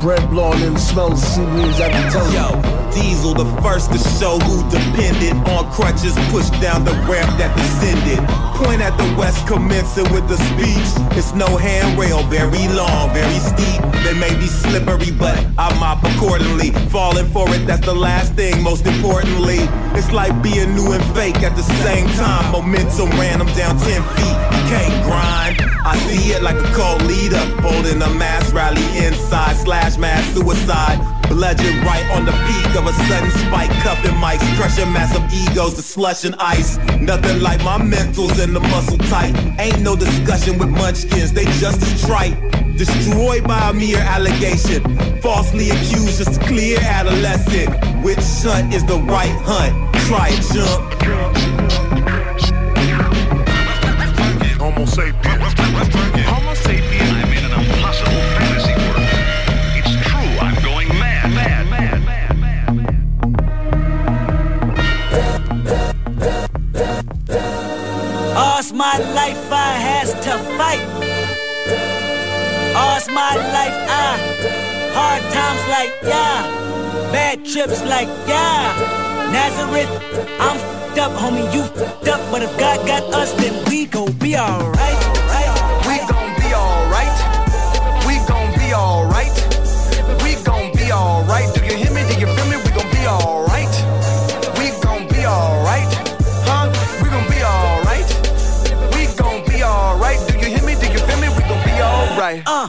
Bread blowing and smells seaweeds at the telly. Yo, Diesel, the first to show who depended on crutches, pushed down the ramp that descended. Point at the west, commencing with the speech. It's no handrail, very long, very steep. They may be slippery, but I mop accordingly. Falling for it, that's the last thing, most importantly. It's like being new and fake at the same time. Momentum ran them down 10 feet. You can't grind. I see it like a cult leader, holding a mass rally inside slash mass suicide. Legend right on the peak of a sudden spike. Cuffing mics, crushing massive egos to slush and ice. Nothing like my mentals and the muscle tight. Ain't no discussion with munchkins, they just as trite. Destroyed by a mere allegation. Falsely accused, just a clear adolescent. Which hunt is the right hunt? Try it, jump. Homo sapiens. Homo sapiens. I'm in an impossible fantasy world. It's true. I'm going mad, mad, mad, mad, mad. All's my life I has to fight. All's my life I hard times like yeah, bad trips like yeah. Nazareth, I'm fed up, homie, you fed up. But if God got us, then we gon' be alright. We gon' be alright. We gon' be alright. We gon' be alright. Do you hear me? Do you feel me? We gon' be alright. We gon' be alright. Huh? We gon' be alright. We gon' be alright. Do you hear me? Do you feel me? We gon' be alright. Uh,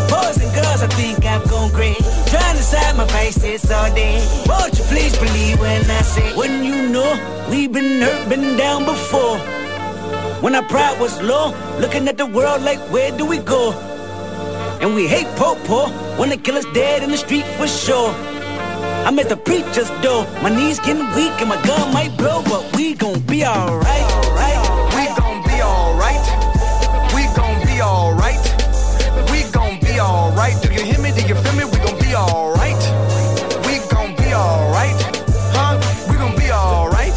I think I've gone great. Trying to side my faces all day. Won't you please believe when I say, when you know we've been hurt, been down before. When our pride was low, looking at the world like, where do we go? And we hate po po when kill us dead in the street for sure. I'm at the preacher's door, my knees getting weak and my gun might blow, but we gon' be alright. We gon' be alright. Be alright. Do you hear me? Do you feel me? We gon' be alright. We gon' be alright. Huh? We gon' be alright.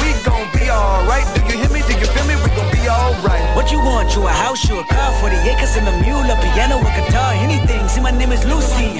We gon' be alright. Do you hear me? Do you feel me? We gon' be alright. What you want? You a house, you a car, 40 acres and a mule, a piano, a guitar, anything. See, my name is Lucy.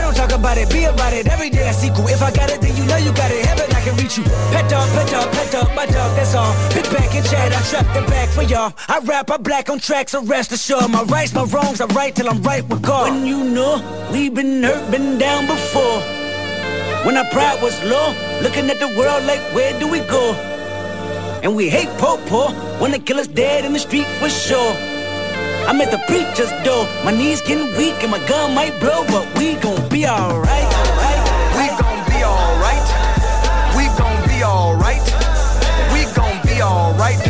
I don't talk about it, be about it. Every day I see cool. If I got it, then you know you got it. Heaven, I can reach you. Pet dog, pet dog, pet dog, my dog, that's all. Pick back and chat, I trap the back for y'all. I rap, I black on tracks, so rest assured. My rights, my wrongs, I right till I'm right with God. When you know we've been hurt, been down before. When our pride was low, looking at the world like, where do we go? And we hate po po when the killer's dead in the street for sure. I'm at the preacher's door, my knees getting weak and my gun might blow, but we gon' be alright. We gon' be alright. We gon' be alright. We gon' be alright.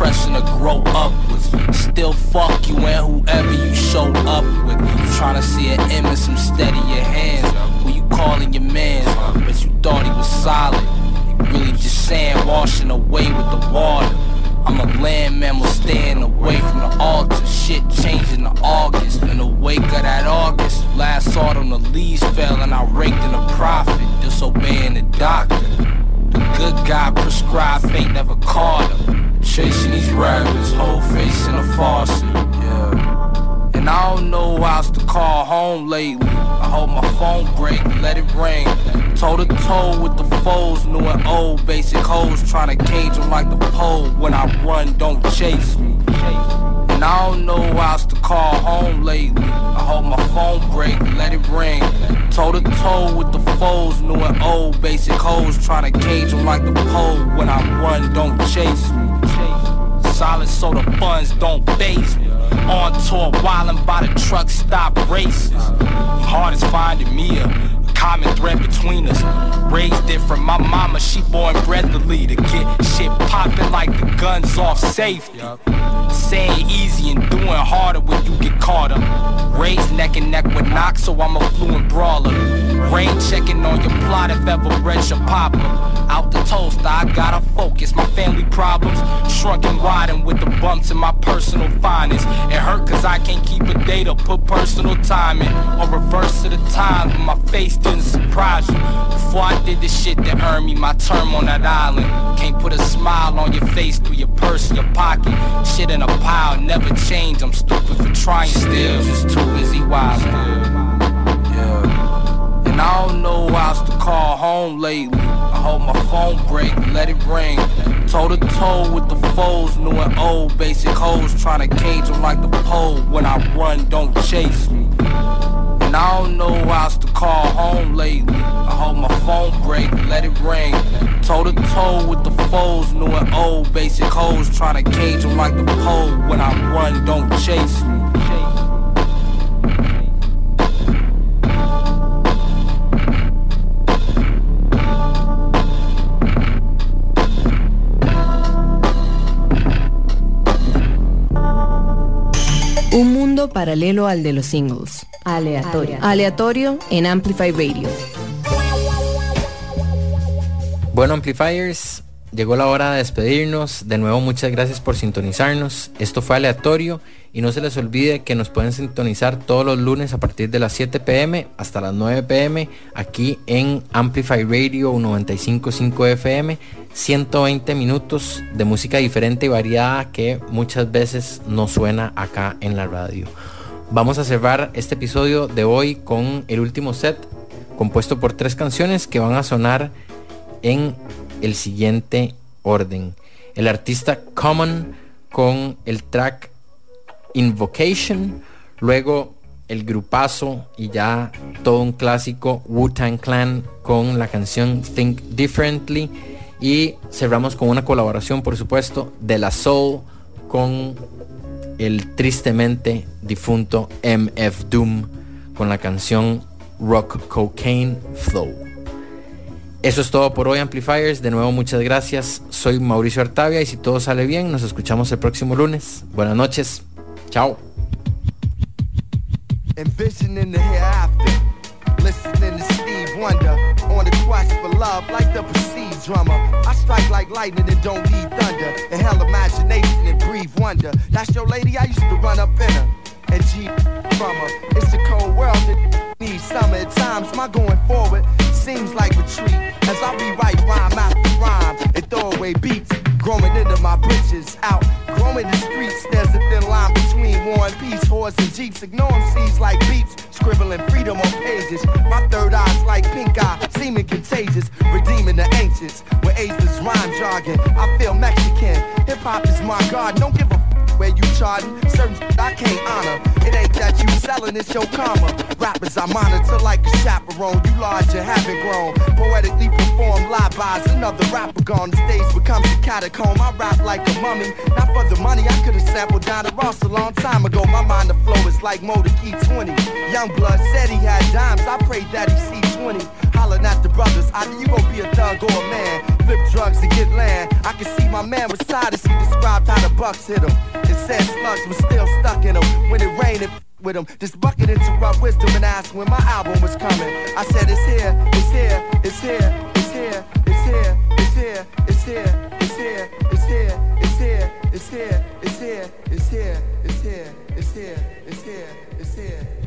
Pressing to grow upwards. Still fuck you and whoever you show up with. Trying to see an image, some steady your hands. Who you calling your mans? but you thought he was solid. You really just sand washing away with the water. I'm a land mammal staying away from the altar. Shit changing to August. In the wake of that August, last autumn the leaves fell and I raked in a profit, disobeying the doctor. The good guy prescribed fate never caught him. Chasing these rabbits, whole face in a faucet. Yeah. And I don't know how else to call home lately. I hold my phone break, let it ring. Toe to toe with the foes, new and old. Basic hoes trying to cage them like the pole. When I run, don't chase me. And I don't know how else to call home lately. I hold my phone break, let it ring. Toe to toe with the foes, new and old. Basic hoes trying to cage them like the pole. When I run, don't chase me. Solid so the funds don't base me. On tour, wildin' by the truck stop races. Hard as finding me a common thread between us. Raised different, my mama, she born the leader. Get shit poppin' like the guns off safety. Saying easy and doing harder when you get caught up. Raised neck and neck with Knox, so I'm a fluent brawler. Rain checking on your plot if ever bread should pop up. Out the toaster, I gotta focus. My family problems shrunk and widened with the bumps in my personal finest. It hurt cause I can't keep a date or put personal time in. Or reverse of the time when my face didn't surprise you. Before I did the shit that earned me my term on that island. Can't put a smile on your face through your purse your pocket. Shit in a pile, never change. I'm stupid for trying still. Just too busy wildin'. Yeah. And I don't know how else to call home lately. I hold my phone break, let it ring. Toe to toe with the foes, new and old. Basic hoes trying to cage them like the pole. When I run, don't chase me. And I don't know how else to call home lately. I hold my phone break, let it ring. Toe to toe with the foes, new and old. Basic hoes trying to cage them like the pole. When I run, don't chase me. Mundo paralelo al de los singles. Aleatorio. Aleatorio en Amplify Radio. Bueno, Amplifiers, llegó la hora de despedirnos. De nuevo, muchas gracias por sintonizarnos. Esto fue aleatorio y no se les olvide que nos pueden sintonizar todos los lunes a partir de las 7 pm hasta las 9 pm aquí en Amplify Radio 955 FM. 120 minutos de música diferente y variada que muchas veces no suena acá en la radio. Vamos a cerrar este episodio de hoy con el último set compuesto por tres canciones que van a sonar en el siguiente orden. El artista Common con el track Invocation, luego el grupazo y ya todo un clásico Wu-Tang Clan con la canción Think Differently y cerramos con una colaboración por supuesto de la Soul con el tristemente difunto MF Doom con la canción Rock Cocaine Flow. Eso es todo por hoy Amplifiers. De nuevo muchas gracias. Soy Mauricio Artavia y si todo sale bien nos escuchamos el próximo lunes. Buenas noches. Chao. And G from her. It's a cold world that needs summer. At times, my going forward seems like retreat. As I rewrite rhyme after rhyme and throw away beats. Growing into my britches out. Growing the streets, there's a thin line between war and peace. Horse and jeeps, ignore seeds like beeps. Scribbling freedom on pages. My third eye's like pink eye, seeming contagious. Redeeming the ancients with ageless rhyme jargon. I feel Mexican. Hip hop is my god. Don't give a where you charting. Certain I can't honor. It ain't that you selling, it's your karma. Rappers I monitor like a chaperone. You large and haven't grown. Poetically perform live buys another rapper gone. The stage becomes a catacomb. I rap like a mummy. Not for the money, I could've sampled down the Ross a long time ago. My mind the flow is like Motor Key 20. Young blood said he had dimes. I prayed that he see 20. Hollering at the brothers, either you gon' be a thug or a man. Flip drugs to get land. I can see my man tired as he described how the bucks hit him. It said slugs was still stuck in him. When it rained, it with him. This bucket interrupt wisdom and asked when my album was coming. I said it's here, it's here, it's here, it's here, it's here, it's here, it's here, it's here, it's here, it's here, it's here, it's here, it's here, it's here, it's here, it's here, it's here, it's here,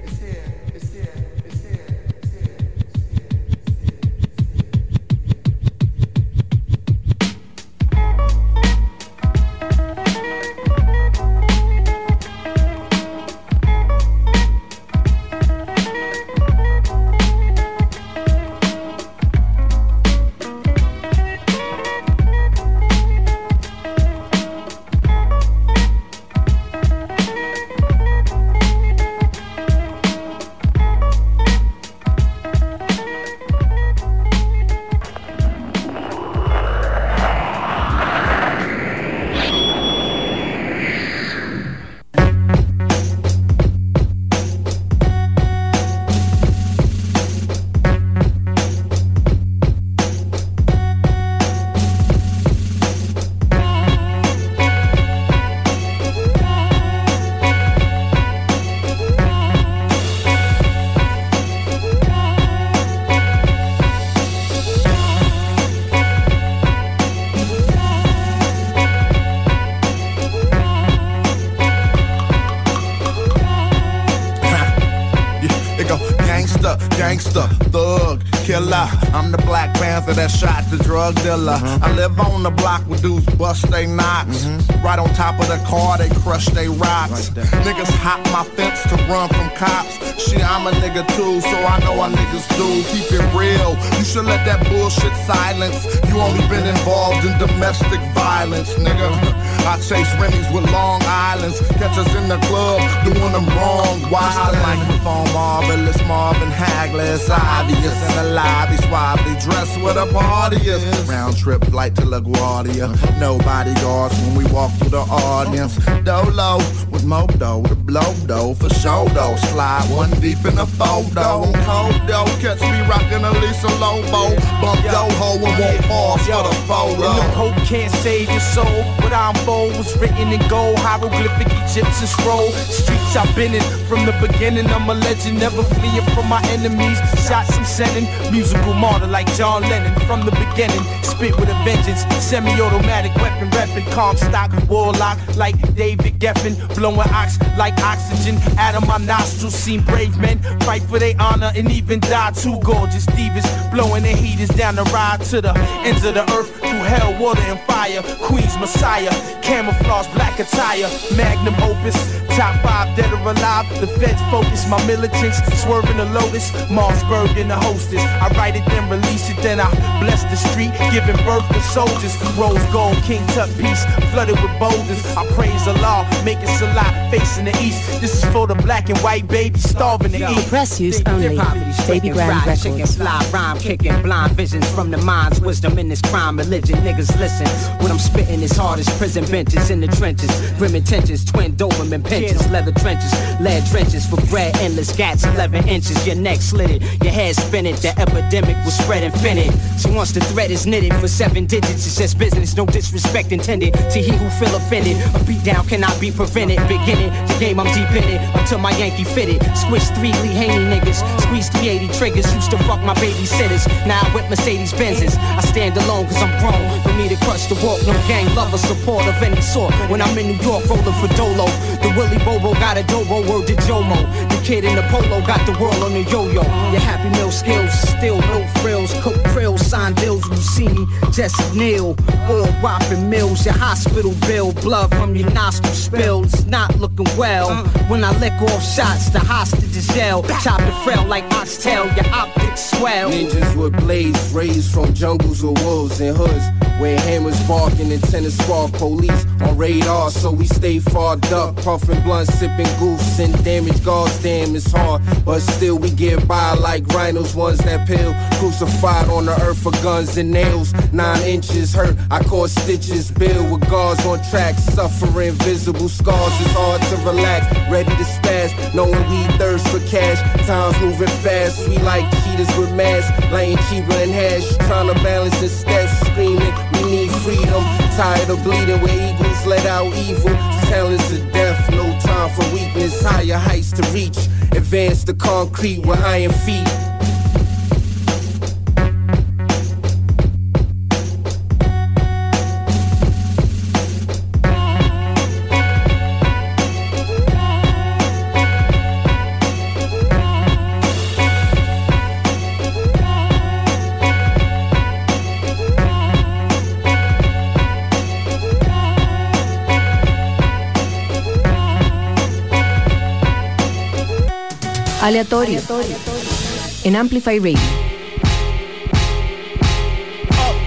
Drug dealer. I live on the block where dudes bust they knocks. Right on top of the car, they crush they rocks. Niggas hop my fence to run from cops. Shit, I'm a nigga too, so I know what niggas do. Keep it real. You should let that bullshit silence. You only been involved in domestic violence, nigga. I chase Remy's with Long Islands. Catch us in the club doing them wrong. Wild microphone, marvelous Marvin Hagler. It's obvious in the lobby, suavely dressed with a party is. Round trip flight to LaGuardia. No bodyguards when we walk through the audience. Dolo with Modo, with a blow though, for show though. Slide one deep in the photo. I'm cold though, catch me rocking a Lisa Lobo. Bump yo ho and won't pause for the photo. And the Pope can't save your soul. What bold was written in gold, hieroglyphic Egyptian scroll. Streets I've been in from the beginning. I'm a legend, never fleeing from my enemies. Shots I'm sending, musical martyr like John Lennon. From the beginning, spit with a vengeance. Semi-automatic weapon, reppin' calm stock, warlock like David Geffen. Blowing ox like oxygen out of my nostrils. Seen brave men fight for their honor and even die. Two gorgeous divas blowing their heaters down the ride to the ends of the earth through hell, water, and fire. Queen's Messiah, camouflage, black attire, magnum opus, top five dead or alive. The feds focus, my militants swerving the lotus, Mossberg in the hostess. I write it, then release it, then I bless the street, giving birth to soldiers. Rose gold, King Tut piece, flooded with boulders. I praise the law, make it Salah, facing the east. This is for the black and white babies starving to eat. Press use only. Baby Grand Fried chicken, Records. fly rhyme kicking, blind visions from the mind's wisdom in this crime religion. Niggas listen, what I'm spitting is hard as prison benches in the trenches. Grim intentions, twin Doberman pinschers, leather trenches, lead trenches for bread, endless gats, 11 inches. Your neck slitted, your head spinning. The epidemic will spread infinite. So once the thread is knitted for seven digits, it's just business, no disrespect intended to he who feel offended. A beat down cannot be prevented. Beginning the game, I'm deep in it until my Yankee fitted. Squish three Lee Haney niggas, squeeze 380 triggers. Used to fuck my babysitters, now I whip Mercedes Benzes. I stand alone cause I'm grown. Don't need a crutch to walk, no gang love or support of any sort. When I'm in New York, rolling for Dolo. The Bobo got a Dobro word to Jomo. The kid in the polo got the world on the yo-yo. Your happy meal skills, still no frills. Cook krills, sign deals you see me. Jesse Neal, oil whopping mills. Your hospital bill, blood from your nostril spills. Not looking well. When I lick off shots, the hostage is yell. Chop the frail like oxtail, your optics swell. Ninjas with blades raised from jungles of wolves and hoods. Where hammers barking and tennis spark police on radar, so we stay far duck, puffing blunt, sipping goose and damage guards. Damn, it's hard, but still we get by like rhinos, ones that pill. Crucified on the earth for guns and nails. Nine inches hurt, I caught stitches. Bill with guards on track, suffering visible scars. It's hard to relax, ready to spaz, knowing we thirst for cash. Time's moving fast, we like cheaters with masks, laying cheaper and hash. Trying to balance the steps, screaming, freedom. Tired of bleeding where eagles let out evil. Talents of death, no time for weakness. Higher heights to reach, advance the concrete with iron feet. Aleatorio. En Amplify Radio.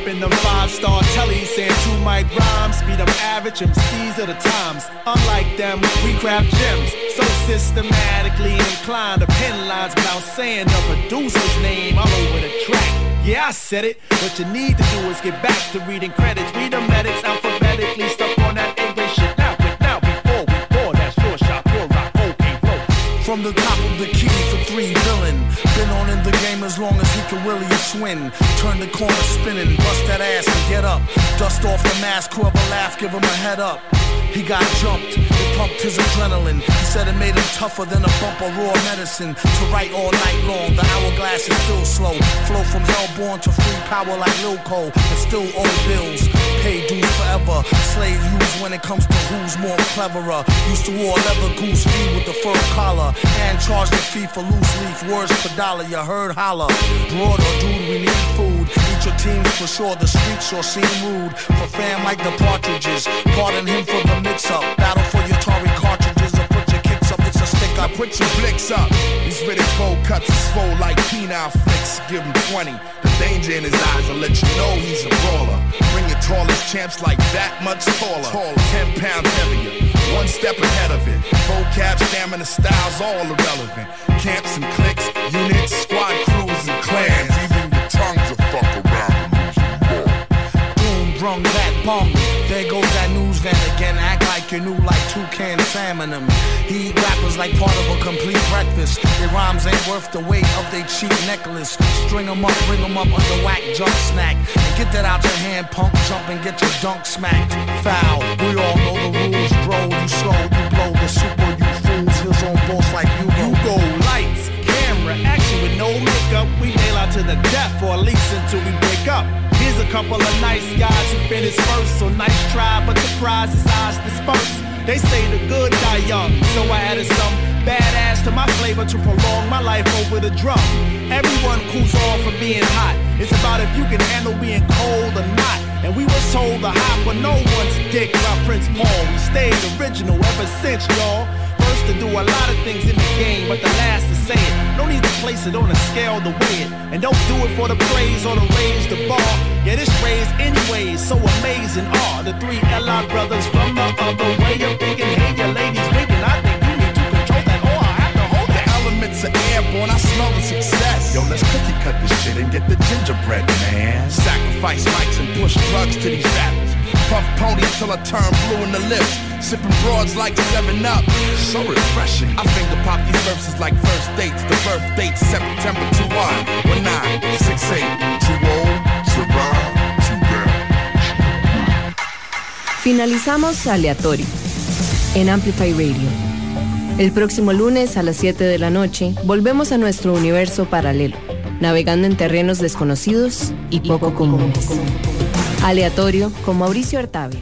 In five star saying two mic rhymes. Beat them average MCs of the times. Unlike them, we gems. So systematically inclined to lines without saying the producer's name all over the track. Yeah, I said it. What you need to do is get back to reading credits. Read the medics alphabetically. From the top of the key for three villain. Been on in the game as long as he can really swing. Turn the corner spinning, bust that ass and get up. Dust off the mask, whoever laugh, give him a head up. He got jumped, it pumped his adrenaline. He said it made him tougher than a bump of raw medicine. To write all night long, the hourglass is still slow. Flow from hellborn to free power like Lil Cole, and still owe bills. Pay dues forever. Slave used when it comes to who's more cleverer. Used to wore leather goose fee with the fur collar, and charge the fee for loose leaf words per dollar. You heard holler. Broad or dude, we need food. Your for sure. The streets sure seem rude. For fam like the partridges. Pardon him for the mix up. Battle for your Tory cartridges or put your kicks up. It's a stick I put your flicks up. These Riddick Bowe cuts is swole like penile flicks. Give him 20. The danger in his eyes will let you know he's a brawler. Bring your tallest champs like that much taller. Taller, 10 pounds heavier. One step ahead of it. Vocab, stamina, styles, all irrelevant. Camps and cliques, units, squad crews and clans. Brung that. There goes that news van again. Act like you knew like toucan salmon them. He eat rappers like part of a complete breakfast. Their rhymes ain't worth the weight of their cheap necklace. String 'em up, bring 'em up under whack jump snack. And get that out your hand, punk. Jump and get your dunk smacked. Foul. We all know the rules, bro. You slow, you blow the super, you fools. His own boss like you go. You go lights, camera, action with no makeup. We nail out to the death, or at least until we break up. Here's a couple of nice guys who finished first, so nice try, but the prize is ours dispersed. They say the good die young, so I added some badass to my flavor to prolong my life over the drum. Everyone cools off from being hot. It's about if you can handle being cold or not. And we were told to hop but no one's dick by Prince Paul. We stayed original ever since, y'all. To do a lot of things in the game, but the last is say it. No need to place it on a scale to weigh it. And don't do it for the praise or to raise the bar. Yeah, this raise anyways, so amazing are the three LI brothers from the other way of thinking. Hey, your ladies winking. I think you need to control that, or I have to hold The elements are airborne, I smell the success. Yo, let's cookie cut this shit and get the gingerbread, man. Sacrifice mics and push drugs to these rappers. Puff pony till I turn blue in the lips. Sipping broads like 7 Up. So refreshing. I finger pop these verses like first dates. The birth date September 2 1 19 68 Finalizamos Aleatorio en Amplify Radio. El próximo lunes a las 7 de la noche volvemos a nuestro universo paralelo, navegando en terrenos desconocidos y poco comunes. Aleatorio con Mauricio Artavia.